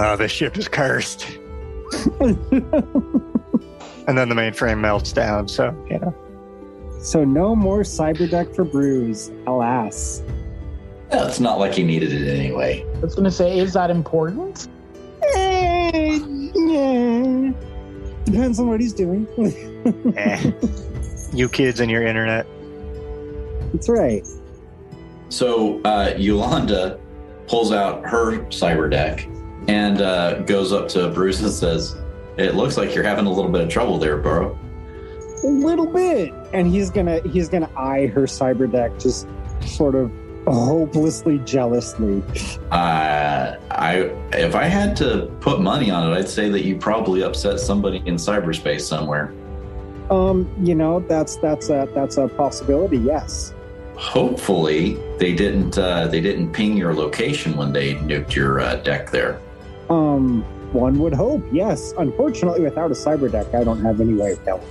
Speaker 4: Oh, this ship is cursed. and then the mainframe melts down. So you know.
Speaker 3: so no more cyberdeck for Bruce. Alas.
Speaker 2: Yeah, it's not like he needed it anyway.
Speaker 6: I was going to say, is that important?
Speaker 3: Eh, yeah. Depends on what he's doing. <laughs>
Speaker 4: Eh. you kids and your internet.
Speaker 3: That's right.
Speaker 2: So uh, Yolanda pulls out her cyber deck and uh, goes up to Bruce and says, "It looks like you're having a little bit of trouble there, bro."
Speaker 3: A little bit. And he's gonna he's gonna eye her cyber deck just sort of hopelessly jealously.
Speaker 2: Uh, I if I had to put money on it, I'd say that you probably upset somebody in cyberspace somewhere.
Speaker 3: Um, you know, that's that's a that's a possibility, yes.
Speaker 2: Hopefully, they didn't uh, they didn't ping your location when they nuked your uh, deck there.
Speaker 3: Um, one would hope, yes. Unfortunately, without a cyber deck, I don't have any way of telling.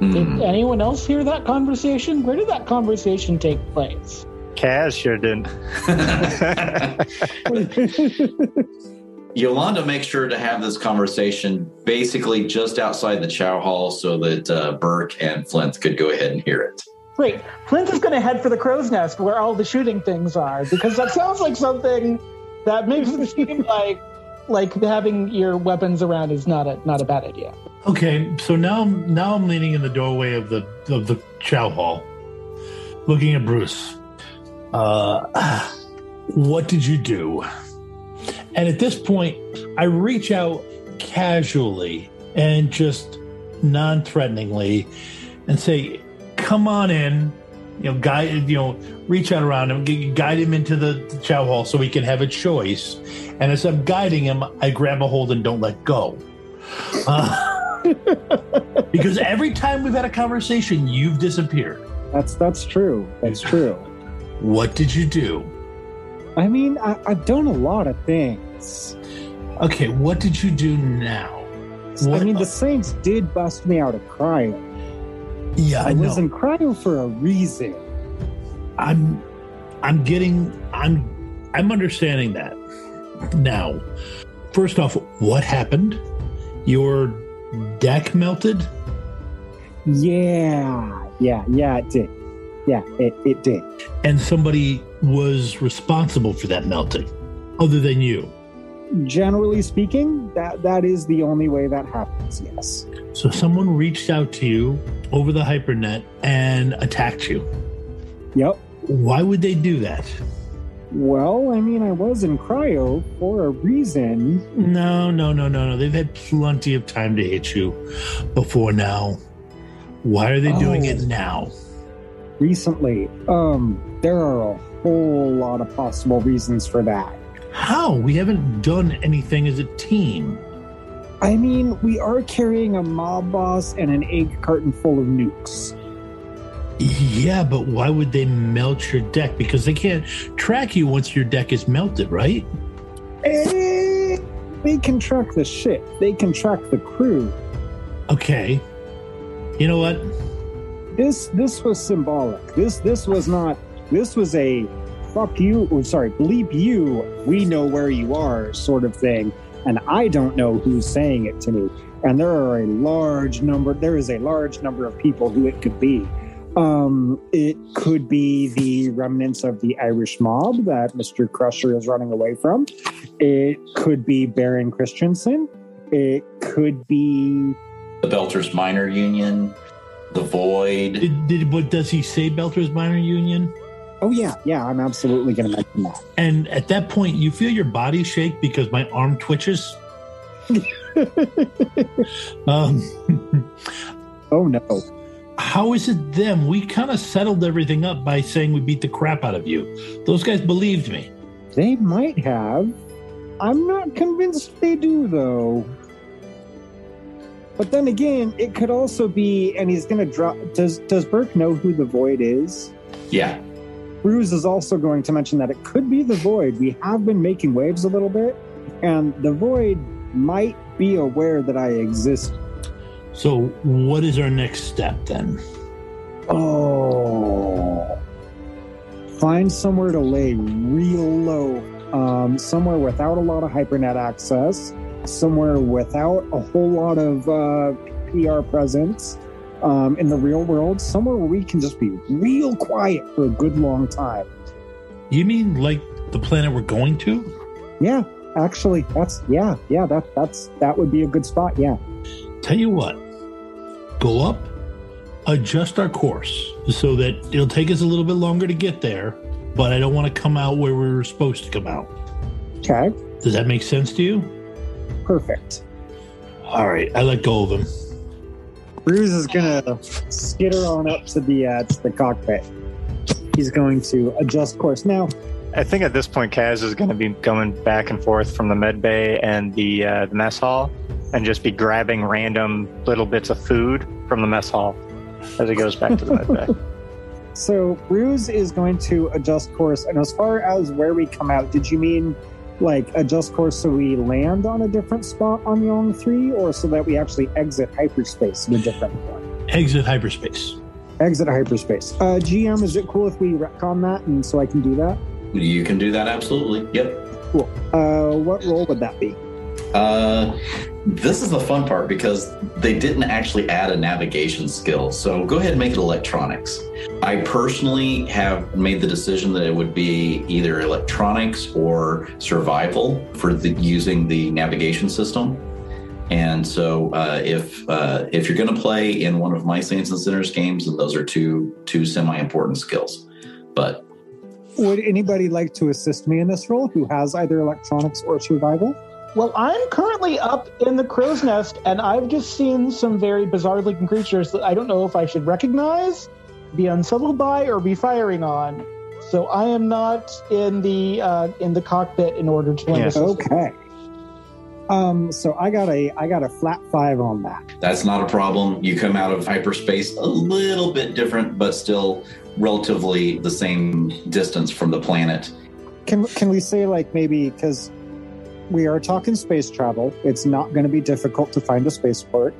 Speaker 6: Did
Speaker 2: Hmm.
Speaker 6: anyone else hear that conversation? Where did that conversation take place?
Speaker 4: Kaz sure didn't. <laughs>
Speaker 2: Yolanda makes sure to have this conversation basically just outside the chow hall so that uh, Burke and Flint could go ahead and hear it.
Speaker 6: Great. Flint is going to head for the crow's nest where all the shooting things are because that sounds like something that makes it seem like like having your weapons around is not a not a bad idea.
Speaker 5: Okay, so now now I'm leaning in the doorway of the of the chow hall, looking at Bruce. Uh, <sighs> what did you do? And at this point, I reach out casually and just non-threateningly and say, "Come on in." You know, guide. You know, reach out around him, guide him into the, the chow hall so he can have a choice. And as I'm guiding him, I grab a hold and don't let go. Uh, <laughs> because every time we've had a conversation, you've disappeared.
Speaker 3: That's that's true. That's true.
Speaker 5: What did you do?
Speaker 3: I mean, I, I've done a lot of things.
Speaker 5: Okay, what did you do now? What-
Speaker 3: I mean, the Saints did bust me out of cryo.
Speaker 5: yeah, I,
Speaker 3: I was in cryo for a reason.
Speaker 5: I'm, I'm getting, I'm, I'm understanding that now. First off, what happened? Your deck melted.
Speaker 3: Yeah, yeah, yeah, it did. Yeah, it, it did.
Speaker 5: and somebody was responsible for that melting other than you
Speaker 3: Generally speaking, that that is the only way that happens. Yes.
Speaker 5: so someone reached out to you over the hypernet and attacked you
Speaker 3: Yep.
Speaker 5: why would they do that
Speaker 3: Well, I mean, I was in cryo for a reason.
Speaker 5: no no no no no they've had plenty of time to hit you before now why are they doing
Speaker 3: Oh.
Speaker 5: it now
Speaker 3: recently. Um, there are a whole lot of possible reasons for that.
Speaker 5: how we haven't done anything as a team
Speaker 3: I mean, we are carrying a mob boss and an egg carton full of nukes.
Speaker 5: Yeah but why would they melt your deck because they can't track you once your deck is melted right
Speaker 3: Eh, they can track the ship. They can track the crew.
Speaker 5: okay you know what
Speaker 3: This this was symbolic. This this was not. This was a fuck you. Or sorry, bleep you. We know where you are, sort of thing. And I don't know who's saying it to me. And there are a large number. There is a large number of people who it could be. Um, it could be the remnants of the Irish mob that Mr. Crusher is running away from. It could be Baron Christensen. It could be
Speaker 2: The Belters Minor Union, the Void.
Speaker 5: Did, did what does he say Belter's minor union?
Speaker 3: Oh yeah, yeah. I'm absolutely going to mention that.
Speaker 5: And at that point, you feel your body shake because my arm twitches. <laughs> Um, <laughs>
Speaker 3: oh no.
Speaker 5: How is it them? We kind of settled everything up by saying we beat the crap out of you. Those guys believed me.
Speaker 3: They might have. I'm not convinced they do, though. But then again, it could also be, and he's going to drop. Does Does Burke know who the Void is?
Speaker 2: Yeah,
Speaker 3: Bruce is also going to mention that it could be the Void. We have been making waves a little bit, and the Void might be aware that I exist.
Speaker 5: So, what is our next step then?
Speaker 3: Oh. Find somewhere to lay real low. Um, somewhere without a lot of hypernet access. Somewhere without a whole lot of uh, PR presence um, in the real world. Somewhere where we can just be real quiet for a good long time.
Speaker 5: You mean like the planet we're going to?
Speaker 3: Yeah, actually, that's yeah, yeah. That that's that would be a good spot. Yeah.
Speaker 5: Tell you what, go up, adjust our course so that it'll take us a little bit longer to get there, but I don't want to come out where we were supposed to come out.
Speaker 3: Okay.
Speaker 5: Does that make sense to you?
Speaker 3: Perfect.
Speaker 5: All right, I let go of him.
Speaker 3: Bruce is gonna skitter on up to the uh, to the cockpit. He's going to adjust course now.
Speaker 4: I think at this point, Kaz is going to be going back and forth from the med bay and the, uh, the mess hall and just be grabbing random little bits of food from the mess hall as he goes back to the med bay. <laughs>
Speaker 3: So Bruce is going to adjust course, and as far as where we come out, did you mean like adjust course so we land on a different spot on Yong Three, or so that we actually exit hyperspace in a different one?
Speaker 5: Exit hyperspace.
Speaker 3: Exit hyperspace. Uh, GM, is it cool if we retcon that, and so I can do that?
Speaker 2: you can do that absolutely. Yep.
Speaker 3: Cool. Uh, what role would that be?
Speaker 2: Uh, this is the fun part because they didn't actually add a navigation skill. So go ahead and make it electronics. I personally have made the decision that it would be either electronics or survival for the, using the navigation system. And so, uh, if uh, if you're going to play in one of my Saints and Sinners games, then those are two two semi important skills. But
Speaker 3: Would anybody like to assist me in this role who has either electronics or survival?
Speaker 6: Well, I'm currently up in the crow's nest, and I've just seen some very bizarre looking creatures that I don't know if I should recognize, be unsettled by, or be firing on. So I am not in the uh, in the cockpit in order to lend
Speaker 4: Yes.
Speaker 3: Okay. Um, so I got a I got a flat five on that.
Speaker 2: That's not a problem. You come out of hyperspace a little bit different, but still relatively the same distance from the planet.
Speaker 3: Can can we say like maybe because we are talking space travel, it's not going to be difficult to find a spaceport.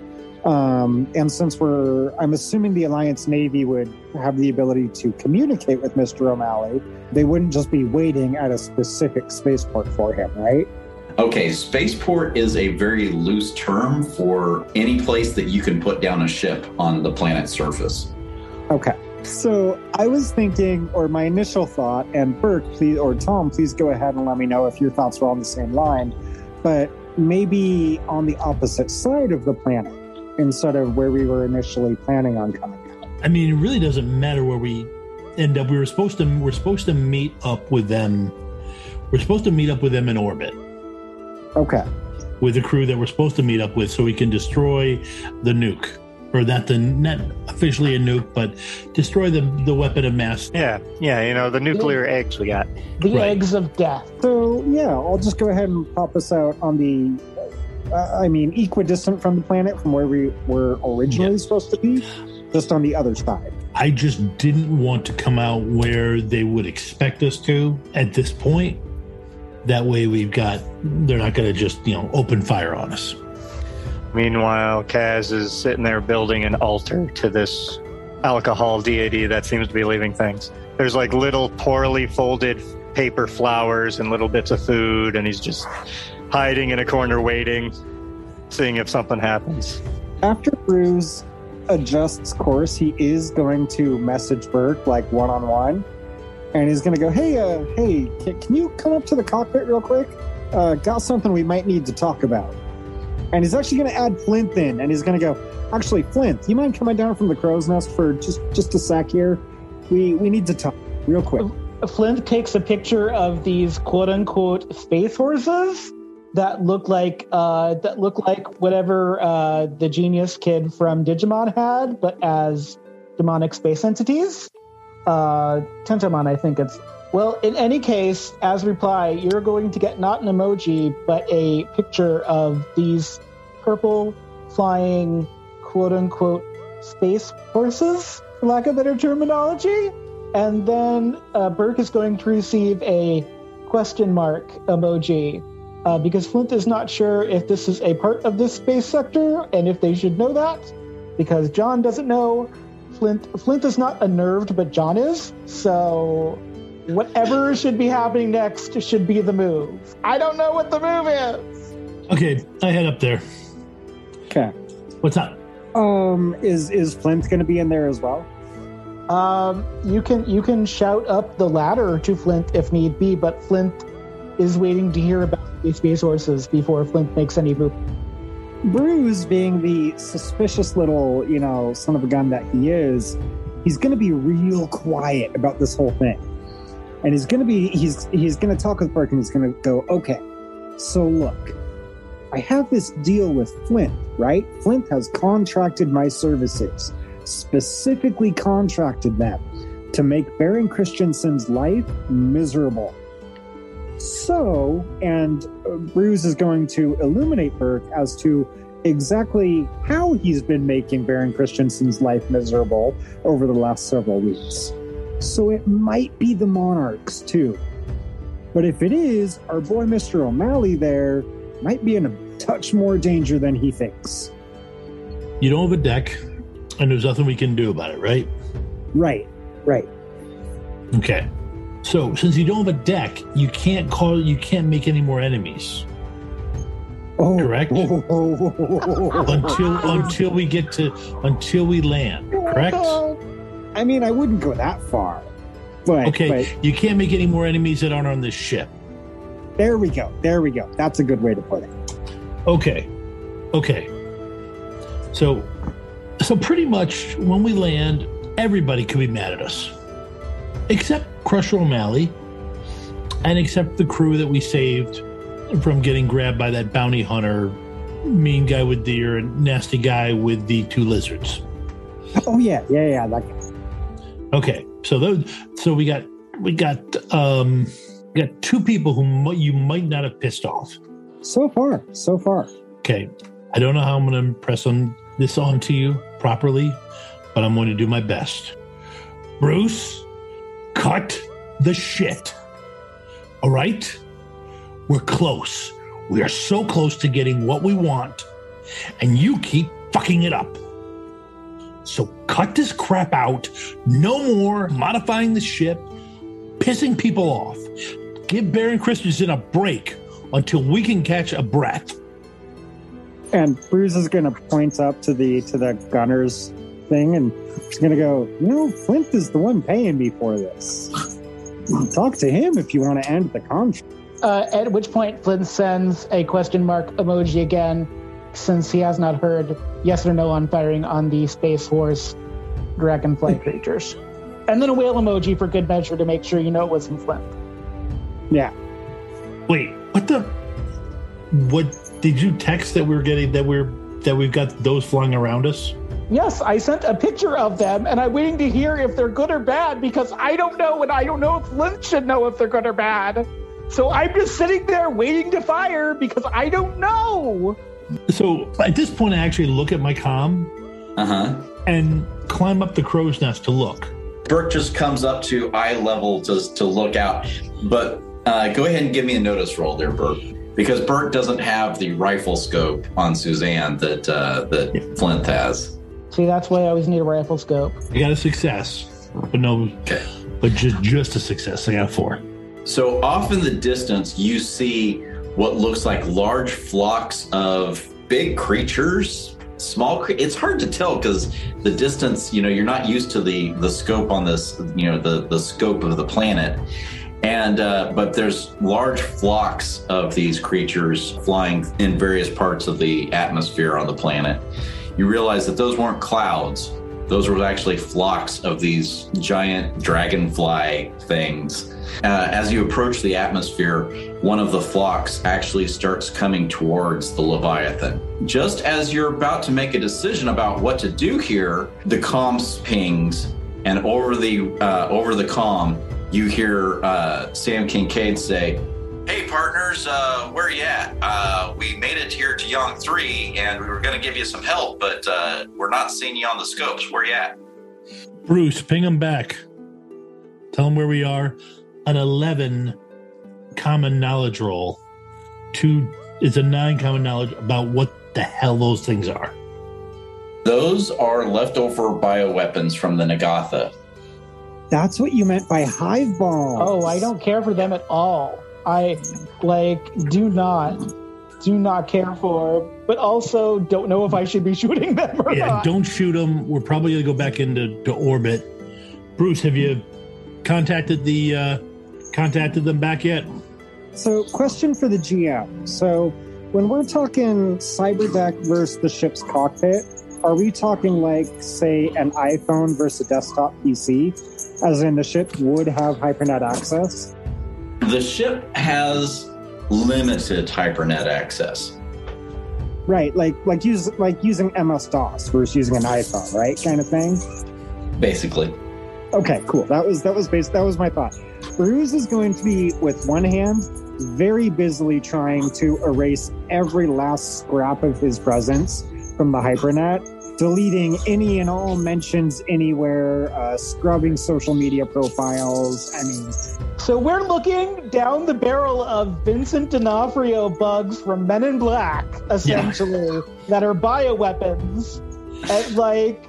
Speaker 3: Um, and since we're, I'm assuming the Alliance Navy would have the ability to communicate with Mr. O'Malley, they wouldn't just be waiting at a specific spaceport for him, right?
Speaker 2: Okay, spaceport is a very loose term for any place that you can put down a ship on the planet's surface.
Speaker 3: Okay. So I was thinking, or my initial thought, and Burke, please, or Tom, please go ahead and let me know if your thoughts were on the same line, but maybe on the opposite side of the planet instead of where we were initially planning on coming out.
Speaker 5: I mean, it really doesn't matter where we end up. We were supposed to we're supposed to meet up with them. We're supposed to meet up with them in orbit
Speaker 3: Okay.
Speaker 5: with the crew that we're supposed to meet up with, so we can destroy the nuke, or not the not officially a nuke, but destroy the the weapon of mass.
Speaker 4: Yeah, yeah, you know, the nuclear eggs we got.
Speaker 6: The
Speaker 5: Right.
Speaker 6: eggs of death.
Speaker 3: So yeah, I'll just go ahead and pop us out on the. Uh, I mean, equidistant from the planet from where we were originally
Speaker 5: Yeah.
Speaker 3: supposed to be, just on the other side.
Speaker 5: I just didn't want to come out where they would expect us to at this point. That way, we've got they're not going to just you know open fire on us.
Speaker 4: Meanwhile, Kaz is sitting there building an altar to this alcohol deity that seems to be leaving things. There's like little poorly folded paper flowers and little bits of food, and he's just hiding in a corner waiting, seeing if something happens.
Speaker 3: After Bruce adjusts course, he is going to message Burke like one on one, and he's going to go, "Hey, uh, hey, can, can you come up to the cockpit real quick? Uh, got something we might need to talk about." And he's actually going to add Flint in, and he's going to go, "Actually, Flint, you mind coming down from the crow's nest for just just a sec here? We we need to talk real quick."
Speaker 6: Flint takes a picture of these quote unquote space horses that look like uh, that look like whatever uh, the genius kid from Digimon had, but as demonic space entities. Uh, Tentomon, I think it's. Well, in any case, as reply, you're going to get not an emoji, but a picture of these purple flying quote unquote space horses, for lack of better terminology. And then uh, Burke is going to receive a question mark emoji uh, because Flint is not sure if this is a part of this space sector and if they should know that because John doesn't know. Flint Flint is not unnerved, but John is. So whatever should be happening next should be the move. I don't know what the move is.
Speaker 5: Okay, I head up there.
Speaker 3: Okay.
Speaker 5: What's up?
Speaker 3: Um, is is Flint going to be in there as well?
Speaker 6: Um, you can you can shout up the ladder to Flint if need be, but Flint is waiting to hear about these space horses before Flint makes any move.
Speaker 3: Bruce, being the suspicious little, you know, son of a gun that he is, he's going to be real quiet about this whole thing. And he's going to be, he's, he's going to talk with Burke and he's going to go, okay, so look, I have this deal with Flint, right? Flint has contracted my services, specifically contracted them to make Baron Christensen's life miserable. So, and uh, Bruce is going to illuminate Burke as to exactly how he's been making Baron Christensen's life miserable over the last several weeks. So it might be the Monarchs too. But if it is, our boy Mr. O'Malley there might be in a touch more danger than he thinks.
Speaker 5: You don't have a deck, and there's nothing we can do about it, right?
Speaker 3: Right, right.
Speaker 5: Okay. So since you don't have a deck, you can't call you can't make any more enemies
Speaker 3: Oh,
Speaker 5: Correct. Oh, oh, oh, until until we get to until we land. Correct?
Speaker 3: I mean, I wouldn't go that far. But,
Speaker 5: Okay.
Speaker 3: but
Speaker 5: You can't make any more enemies that aren't on this ship.
Speaker 3: there we go. There we go. That's a good way to put it.
Speaker 5: Okay. Okay. So so pretty much when we land, everybody could be mad at us. Except Crusher O'Malley and except the crew that we saved from getting grabbed by that bounty hunter, mean guy with the or nasty guy with the two lizards.
Speaker 3: Oh yeah, yeah, yeah. That guy.
Speaker 5: Okay, so those, so we got we got um we got two people who you might not have pissed off.
Speaker 3: So far, so far.
Speaker 5: Okay. I don't know how I'm going to impress on this onto you properly, but I'm going to do my best. Bruce, cut the shit. All right? We're close. We are so close to getting what we want, and you keep fucking it up. So cut this crap out. No more modifying the ship, pissing people off. Give Baron Christensen a break until we can catch a breath.
Speaker 3: And Bruce is going to point up to the to the gunners thing, and he's going to go, "You know, Flint is the one paying me for this. Talk to him if you want to end the contract."
Speaker 6: Uh, at which point, Flint sends a question mark emoji again, since he has not heard yes or no on firing on the Space Horse dragonfly <laughs> creatures. And then a whale emoji for good measure to make sure you know it wasn't Flint.
Speaker 3: Yeah.
Speaker 5: Wait, what the? What did you text that we are getting that we're that we've got those flying around us?
Speaker 6: Yes, I sent a picture of them, and I'm waiting to hear if they're good or bad because I don't know, and I don't know if Flint should know if they're good or bad. So I'm just sitting there waiting to fire because I don't know.
Speaker 5: So at this point, I actually look at my com
Speaker 2: Uh huh.
Speaker 5: and climb up the crow's nest to look.
Speaker 2: Burke just comes up to eye level to, to look out. But uh, go ahead and give me a notice roll there, Burke. Because Burke doesn't have the rifle scope on Suzanne that uh, that Flint has.
Speaker 6: See, that's why I always need a rifle scope.
Speaker 5: I got a success, but no,
Speaker 2: Okay.
Speaker 5: but just just a success. I got a four.
Speaker 2: So off in the distance, you see what looks like large flocks of big creatures. Small, cre- it's hard to tell because the distance. You know, you're not used to the the scope on this. You know, the the scope of the planet, and uh, but there's large flocks of these creatures flying in various parts of the atmosphere on the planet. You realize that those weren't clouds; those were actually flocks of these giant dragonfly things. Uh, as you approach the atmosphere, one of the flocks actually starts coming towards the Leviathan. Just as you're about to make a decision about what to do here, the comms pings, and over the uh, over the comm, you hear uh, Sam Kincaid say, "Hey partners, uh, where you at? Uh, we made it here to Yong Three, and we were going to give you some help, but uh, we're not seeing you on the scopes. Where you at?"
Speaker 5: Bruce, ping him back. Tell him where we are. An eleven common knowledge roll. Two is a nine common knowledge about what the hell those things are.
Speaker 2: Those are leftover bioweapons from the Nagatha.
Speaker 3: That's what you meant by hive bomb.
Speaker 6: Oh, I don't care for them at all. I like do not do not care for, but also don't know if I should be <laughs> shooting them or
Speaker 5: Yeah,
Speaker 6: not.
Speaker 5: don't shoot them. We're probably going to go back into to orbit. Bruce, have you contacted the uh, contacted them back yet?
Speaker 3: So, question for the GM. So, when we're talking cyberdeck versus the ship's cockpit, are we talking like, say, an iPhone versus a desktop PC? As in, the ship would have hypernet access?
Speaker 2: The ship has limited hypernet access.
Speaker 3: Right, like like use like using MS DOS versus using an iPhone, right? Kind of thing.
Speaker 2: Basically,
Speaker 3: Okay, cool. That was that was base. That was my thought. Bruce is going to be with one hand very busily trying to erase every last scrap of his presence from the hypernet, deleting any and all mentions anywhere, uh, scrubbing social media profiles. I mean,
Speaker 6: So we're looking down the barrel of Vincent D'Onofrio bugs from Men in Black, essentially, that are bioweapons. And like,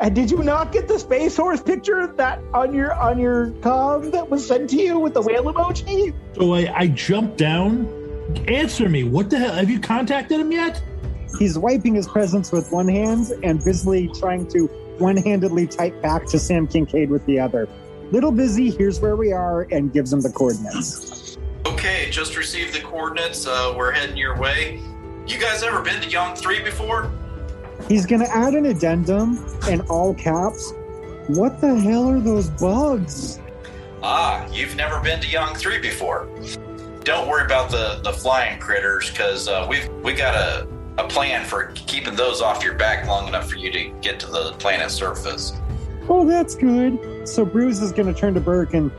Speaker 6: and did you not get the space horse picture that on your on your com that was sent to you with the whale emoji?
Speaker 5: So I, I jumped down. Answer me. What the hell? Have you contacted him yet?
Speaker 3: he's wiping his presence with one hand and busily trying to one-handedly type back to Sam Kincaid with the other. Little busy. Here's where we are, and gives him the coordinates.
Speaker 2: Okay, just received the coordinates. Uh, we're heading your way. You guys ever been to Yong 3 before?
Speaker 3: He's going to add an addendum in all caps. What the hell are those bugs?
Speaker 2: Ah, you've never been to Yong 3 before. Don't worry about the, the flying critters, because uh, we've we got a, a plan for keeping those off your back long enough for you to get to the planet's surface.
Speaker 3: Oh, that's good. So Bruce is going to turn to Burke and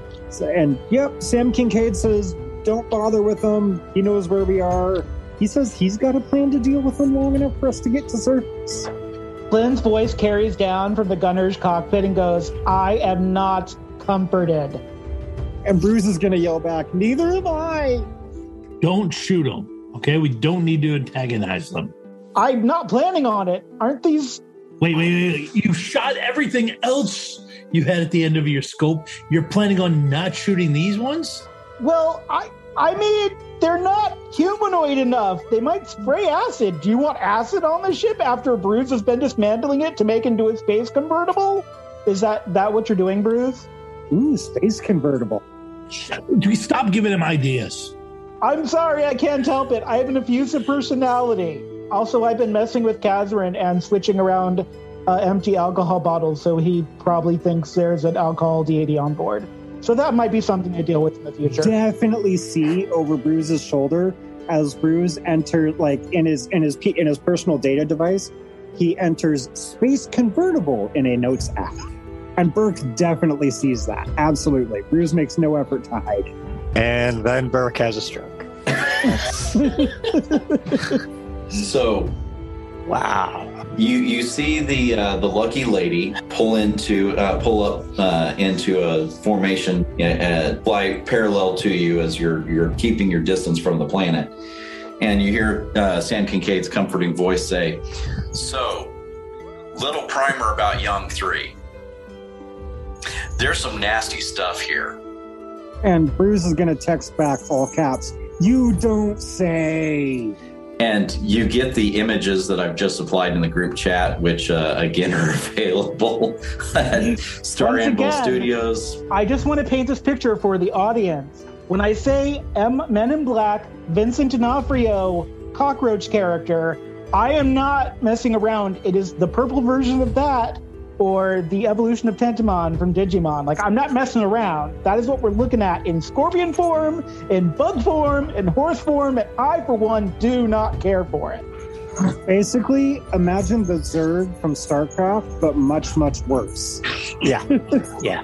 Speaker 3: and yep, Sam Kincaid says don't bother with him. He knows where we are. He says he's got a plan to deal with them long enough for us to get to surface.
Speaker 6: Flint's voice carries down from the gunner's cockpit and goes, I am not comforted.
Speaker 3: And Bruce is going to yell back, Neither am I.
Speaker 5: Don't shoot them. Okay, we don't need to antagonize them.
Speaker 6: I'm not planning on it. Aren't these.
Speaker 5: Wait, wait, wait. You shot everything else you had at the end of your scope. You're planning on not shooting these ones?
Speaker 6: Well, I. I mean, they're not humanoid enough. They might spray acid. Do you want acid on the ship after Bruce has been dismantling it to make into a space convertible? Is that that what you're doing, Bruce?
Speaker 3: Ooh, space convertible.
Speaker 5: Do we stop giving him ideas?
Speaker 6: I'm sorry, I can't help it. I have an effusive personality. Also, I've been messing with Kazarin and switching around uh, empty alcohol bottles, so he probably thinks there's an alcohol deity on board. So that might be something to deal with in the future.
Speaker 3: Definitely see over Bruce's shoulder as Bruce enters, like in his in his in his personal data device, he enters space convertible in a notes app. And Burke definitely sees that. Absolutely. Bruce makes no effort to hide.
Speaker 4: And then Burke has a stroke. <laughs>
Speaker 2: So
Speaker 4: Wow.
Speaker 2: you you see the uh, the lucky lady pull into uh, pull up uh, into a formation uh, fly parallel to you as you're you're keeping your distance from the planet, and you hear uh, Sam Kincaid's comforting voice say, "So, little primer about Yong Three. There's some nasty stuff here."
Speaker 3: And Bruce is going to text back all caps. You don't say.
Speaker 2: And you get the images that I've just supplied in the group chat, which uh, again are <laughs> available at Star Anvil Studios.
Speaker 6: I just want to paint this picture for the audience. When I say M- Men in Black, Vincent D'Onofrio, cockroach character, I am not messing around. It is the purple version of that or the evolution of Tentomon from Digimon. Like, I'm not messing around. That is what we're looking at in scorpion form, in bug form, in horse form, and I, for one, do not care for it.
Speaker 3: Basically, imagine the Zerg from StarCraft, but much, much worse. Yeah. yeah.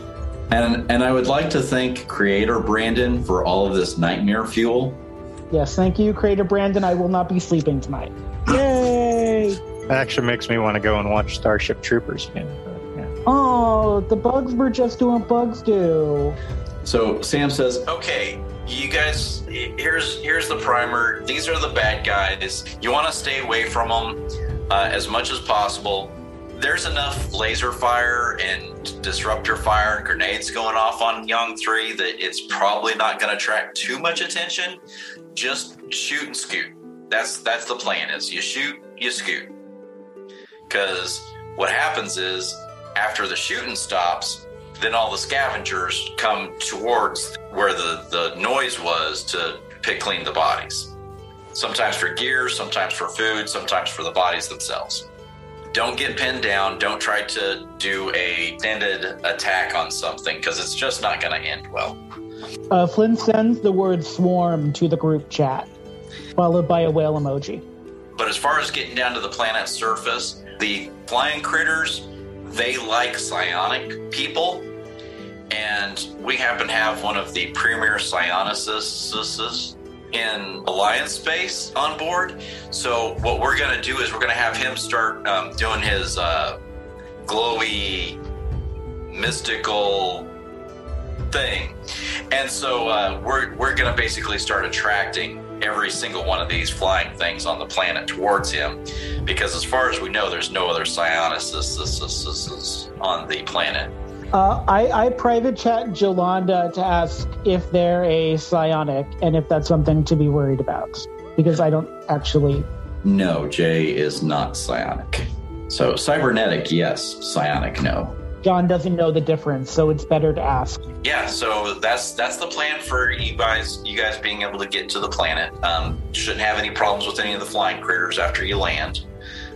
Speaker 2: And and I would like to thank creator Brandon for all of this nightmare fuel.
Speaker 6: Yes, thank you, Creator Brandon. I will not be sleeping tonight. Yay!
Speaker 4: That actually makes me want to go and watch Starship Troopers again. Yeah.
Speaker 6: Oh, the bugs were just doing what bugs do.
Speaker 2: So Sam says, "Okay, you guys, here's here's the primer. These are the bad guys. You want to stay away from them uh, as much as possible. There's enough laser fire and disruptor fire and grenades going off on Yong Three that it's probably not going to attract too much attention. Just shoot and scoot. That's that's the plan. Is you shoot, you scoot. Because what happens is after the shooting stops, then all the scavengers come towards where the, the noise was to pick clean the bodies. Sometimes for gear, sometimes for food, sometimes for the bodies themselves. Don't get pinned down. Don't try to do a extended attack on something because it's just not going to end well.
Speaker 6: Uh, Flint sends the word swarm to the group chat, followed by a whale emoji.
Speaker 2: But as far as getting down to the planet's surface, the flying critters, they like psionic people. And we happen to have one of the premier psionicists in Alliance Space on board. So what we're going to do is we're going to have him start um, doing his uh, glowy, mystical thing. And so uh, we're, we're going to basically start attracting every single one of these flying things on the planet towards him. Because as far as we know, there's no other psionicists on the planet.
Speaker 6: Uh, I, I private chat Jolanda to ask if they're a psionic and if that's something to be worried about. Because I don't actually.
Speaker 2: No, Jay is not psionic. So cybernetic, yes. Psionic, no.
Speaker 6: John doesn't know the difference, so it's better to ask.
Speaker 2: Yeah, so that's that's the plan for you guys. You guys being able to get to the planet. Um, shouldn't have any problems with any of the flying critters after you land.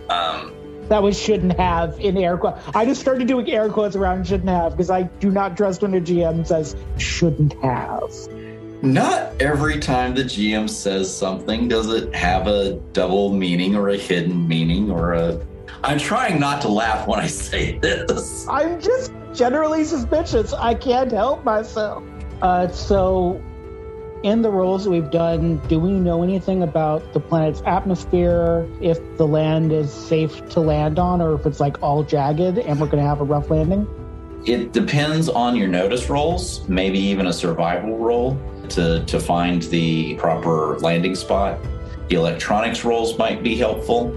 Speaker 2: Um,
Speaker 6: That was shouldn't have in air quotes. I just started doing air quotes around shouldn't have because I do not trust when a GM says shouldn't have.
Speaker 2: Not every time the GM says something does it have a double meaning or a hidden meaning or a. I'm trying not to laugh when I say this.
Speaker 6: I'm just generally suspicious. I can't help myself. Uh, so, in the roles that we've done, do we know anything about the planet's atmosphere? If the land is safe to land on, or if it's like all jagged and we're going to have a rough landing?
Speaker 2: It depends on your notice rolls, maybe even a survival roll to, to find the proper landing spot. The electronics rolls might be helpful,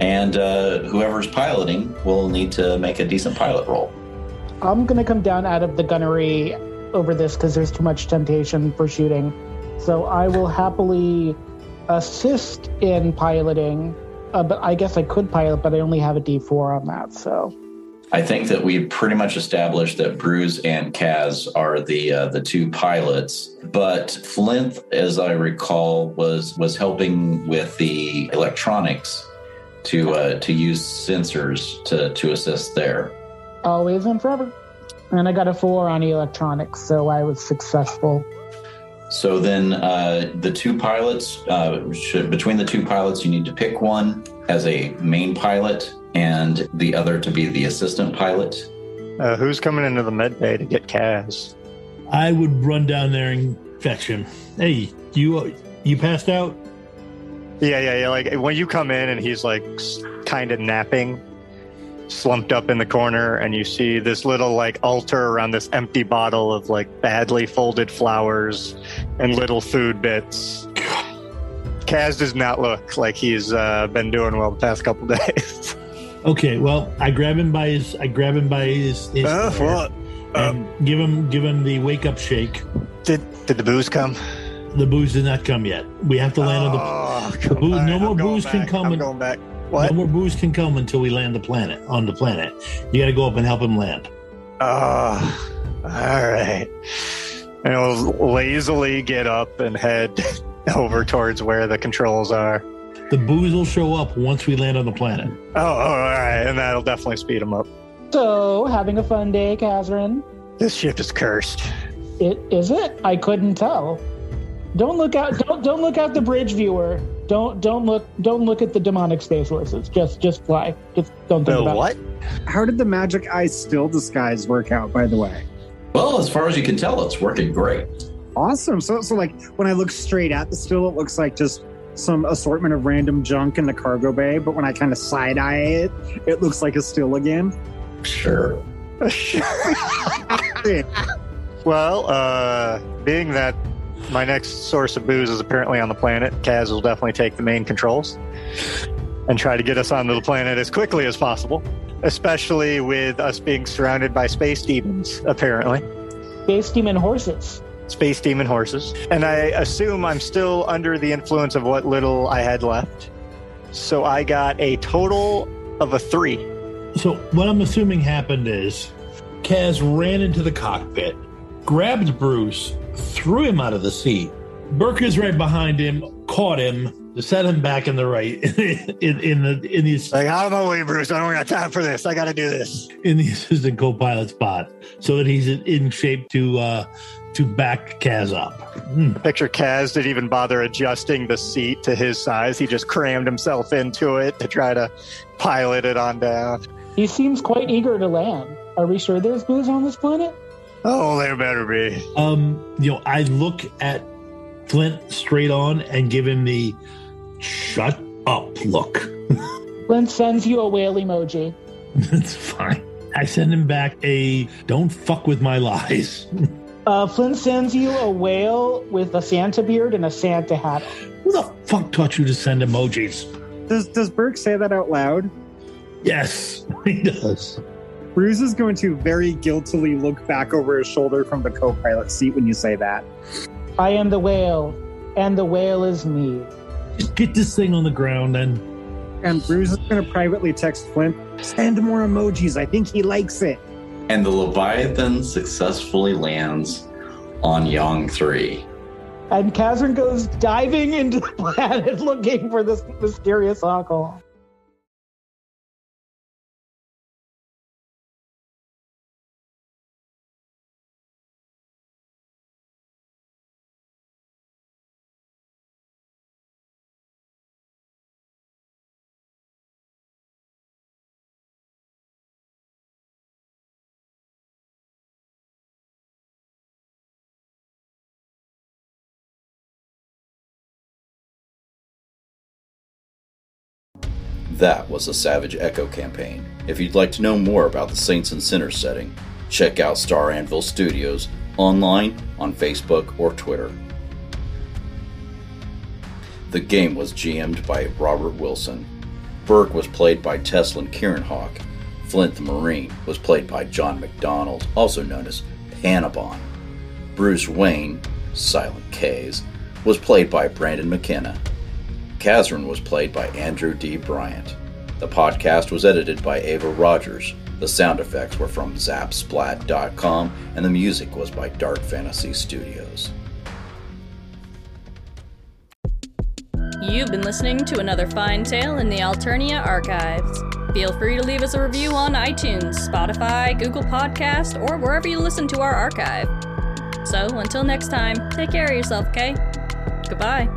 Speaker 2: and uh, whoever's piloting will need to make a decent pilot roll.
Speaker 6: I'm going to come down out of the gunnery over this because there's too much temptation for shooting. So I will happily assist in piloting, uh, but I guess I could pilot, but I only have a D4 on that. So
Speaker 2: I think that we pretty much established that Bruce and Kaz are the uh, the two pilots, but Flint, as I recall, was was helping with the electronics to uh, to use sensors to to assist there.
Speaker 6: always and forever. And I got a four on electronics, so I was successful.
Speaker 2: So then, uh, the two pilots uh, should between the two pilots, you need to pick one as a main pilot and the other to be the assistant pilot.
Speaker 4: Uh, who's coming into the med bay to get Kaz?
Speaker 5: I would run down there and fetch him. Hey, you you passed out?
Speaker 4: Yeah, yeah, yeah. Like when you come in and he's like kind of napping, slumped up in the corner, and you see this little like altar around this empty bottle of like badly folded flowers and little food bits. Kaz does not look like he's uh, been doing well the past couple <laughs> days.
Speaker 5: Okay, well, I grab him by his I grab him by his, his
Speaker 4: Uh,
Speaker 5: hair
Speaker 4: what? Uh,
Speaker 5: and give him give him the wake up shake.
Speaker 4: did did the booze come?
Speaker 5: The booze did not come yet. We have to land on the
Speaker 4: Oh,
Speaker 5: the booze-
Speaker 4: all
Speaker 5: no more
Speaker 4: I'm going
Speaker 5: booze can
Speaker 4: back.
Speaker 5: come
Speaker 4: I'm
Speaker 5: and-
Speaker 4: going back. What?
Speaker 5: no more booze can come until we land the planet on the planet. You got to go up and help him land.
Speaker 4: Oh, all right. And he'll lazily get up and head <laughs> over towards where the controls are.
Speaker 5: The booze will show up once we land on the planet.
Speaker 4: Oh, oh all right. And that'll definitely speed him up.
Speaker 6: So, having a fun day, Catherine.
Speaker 4: This ship is cursed.
Speaker 6: It is it? I couldn't tell. Don't look out! Don't don't look out the bridge, viewer. Don't don't look don't look at the demonic space horses. Just just fly. Just don't think
Speaker 4: The
Speaker 6: about
Speaker 4: what?
Speaker 3: How did the magic eye still disguise work out, by the way?
Speaker 2: Well, as far as you can tell, it's working great.
Speaker 3: Awesome. So, so like when I look straight at the still, it looks like just some assortment of random junk in the cargo bay. But when I kind of side eye it, it looks like a still again.
Speaker 2: Sure. <laughs> <laughs>
Speaker 4: well, uh, being that my next source of booze is apparently on the planet, Kaz will definitely take the main controls and try to get us onto the planet as quickly as possible, especially with us being surrounded by space demons, apparently.
Speaker 6: Space demon horses.
Speaker 4: Space demon horses. And I assume I'm still under the influence of what little I had left. So I got a total of a three.
Speaker 5: So what I'm assuming happened is Kaz ran into the cockpit, grabbed Bruce, threw him out of the seat. Burke is right behind him, caught him, set him back in the right <laughs> in, in the in the
Speaker 4: Like, out of my way, Bruce. I don't got time for this. I got to do this.
Speaker 5: in the assistant co-pilot spot so that he's in- in shape to uh to back Kaz up. Hmm.
Speaker 4: Picture Kaz didn't even bother adjusting the seat to his size. He just crammed himself into it to try to pilot it on down.
Speaker 6: He seems quite eager to land. Are we sure there's booze on this planet?
Speaker 4: Oh, there better be.
Speaker 5: Um, you know, I look at Flint straight on and give him the shut up look. <laughs>
Speaker 6: Flint sends you a whale emoji. <laughs>
Speaker 5: That's fine. I send him back a don't fuck with my lies.
Speaker 6: Uh, Flint sends you a whale with a Santa beard and a Santa hat.
Speaker 5: Who the fuck taught you to send emojis?
Speaker 3: Does does Burke say that out loud?
Speaker 5: Yes, <laughs> he does.
Speaker 3: Bruce is going to very guiltily look back over his shoulder from the co-pilot seat when you say that.
Speaker 6: I am the whale, and the whale is me.
Speaker 5: Just get this thing on the ground and
Speaker 3: And Bruce is going to privately text Flint, send more emojis. I think he likes it.
Speaker 2: And the Leviathan successfully lands on Yong 3.
Speaker 6: And Kazrin goes diving into the <laughs> planet looking for this mysterious alcohol.
Speaker 2: That was the Savage Echo campaign. If you'd like to know more about the Saints and Sinners setting, check out Star Anvil Studios online on Facebook or Twitter. The game was GM'd by Robert Wilson. Burke was played by Teslin Kieranhawk. Flint the Marine was played by John McDonald, also known as Panabon. Bruce Wayne, Silent K's, was played by Brandon McKenna. Kazran was played by Andrew D. Bryant. The podcast was edited by Ava Rogers. The sound effects were from Zapsplat.com, and the music was by Dark Fantasy Studios.
Speaker 8: You've been listening to another fine tale in the Alternia archives. Feel free to leave us a review on iTunes, Spotify, Google Podcast, or wherever you listen to our archive. So until next time, take care of yourself, okay? Goodbye.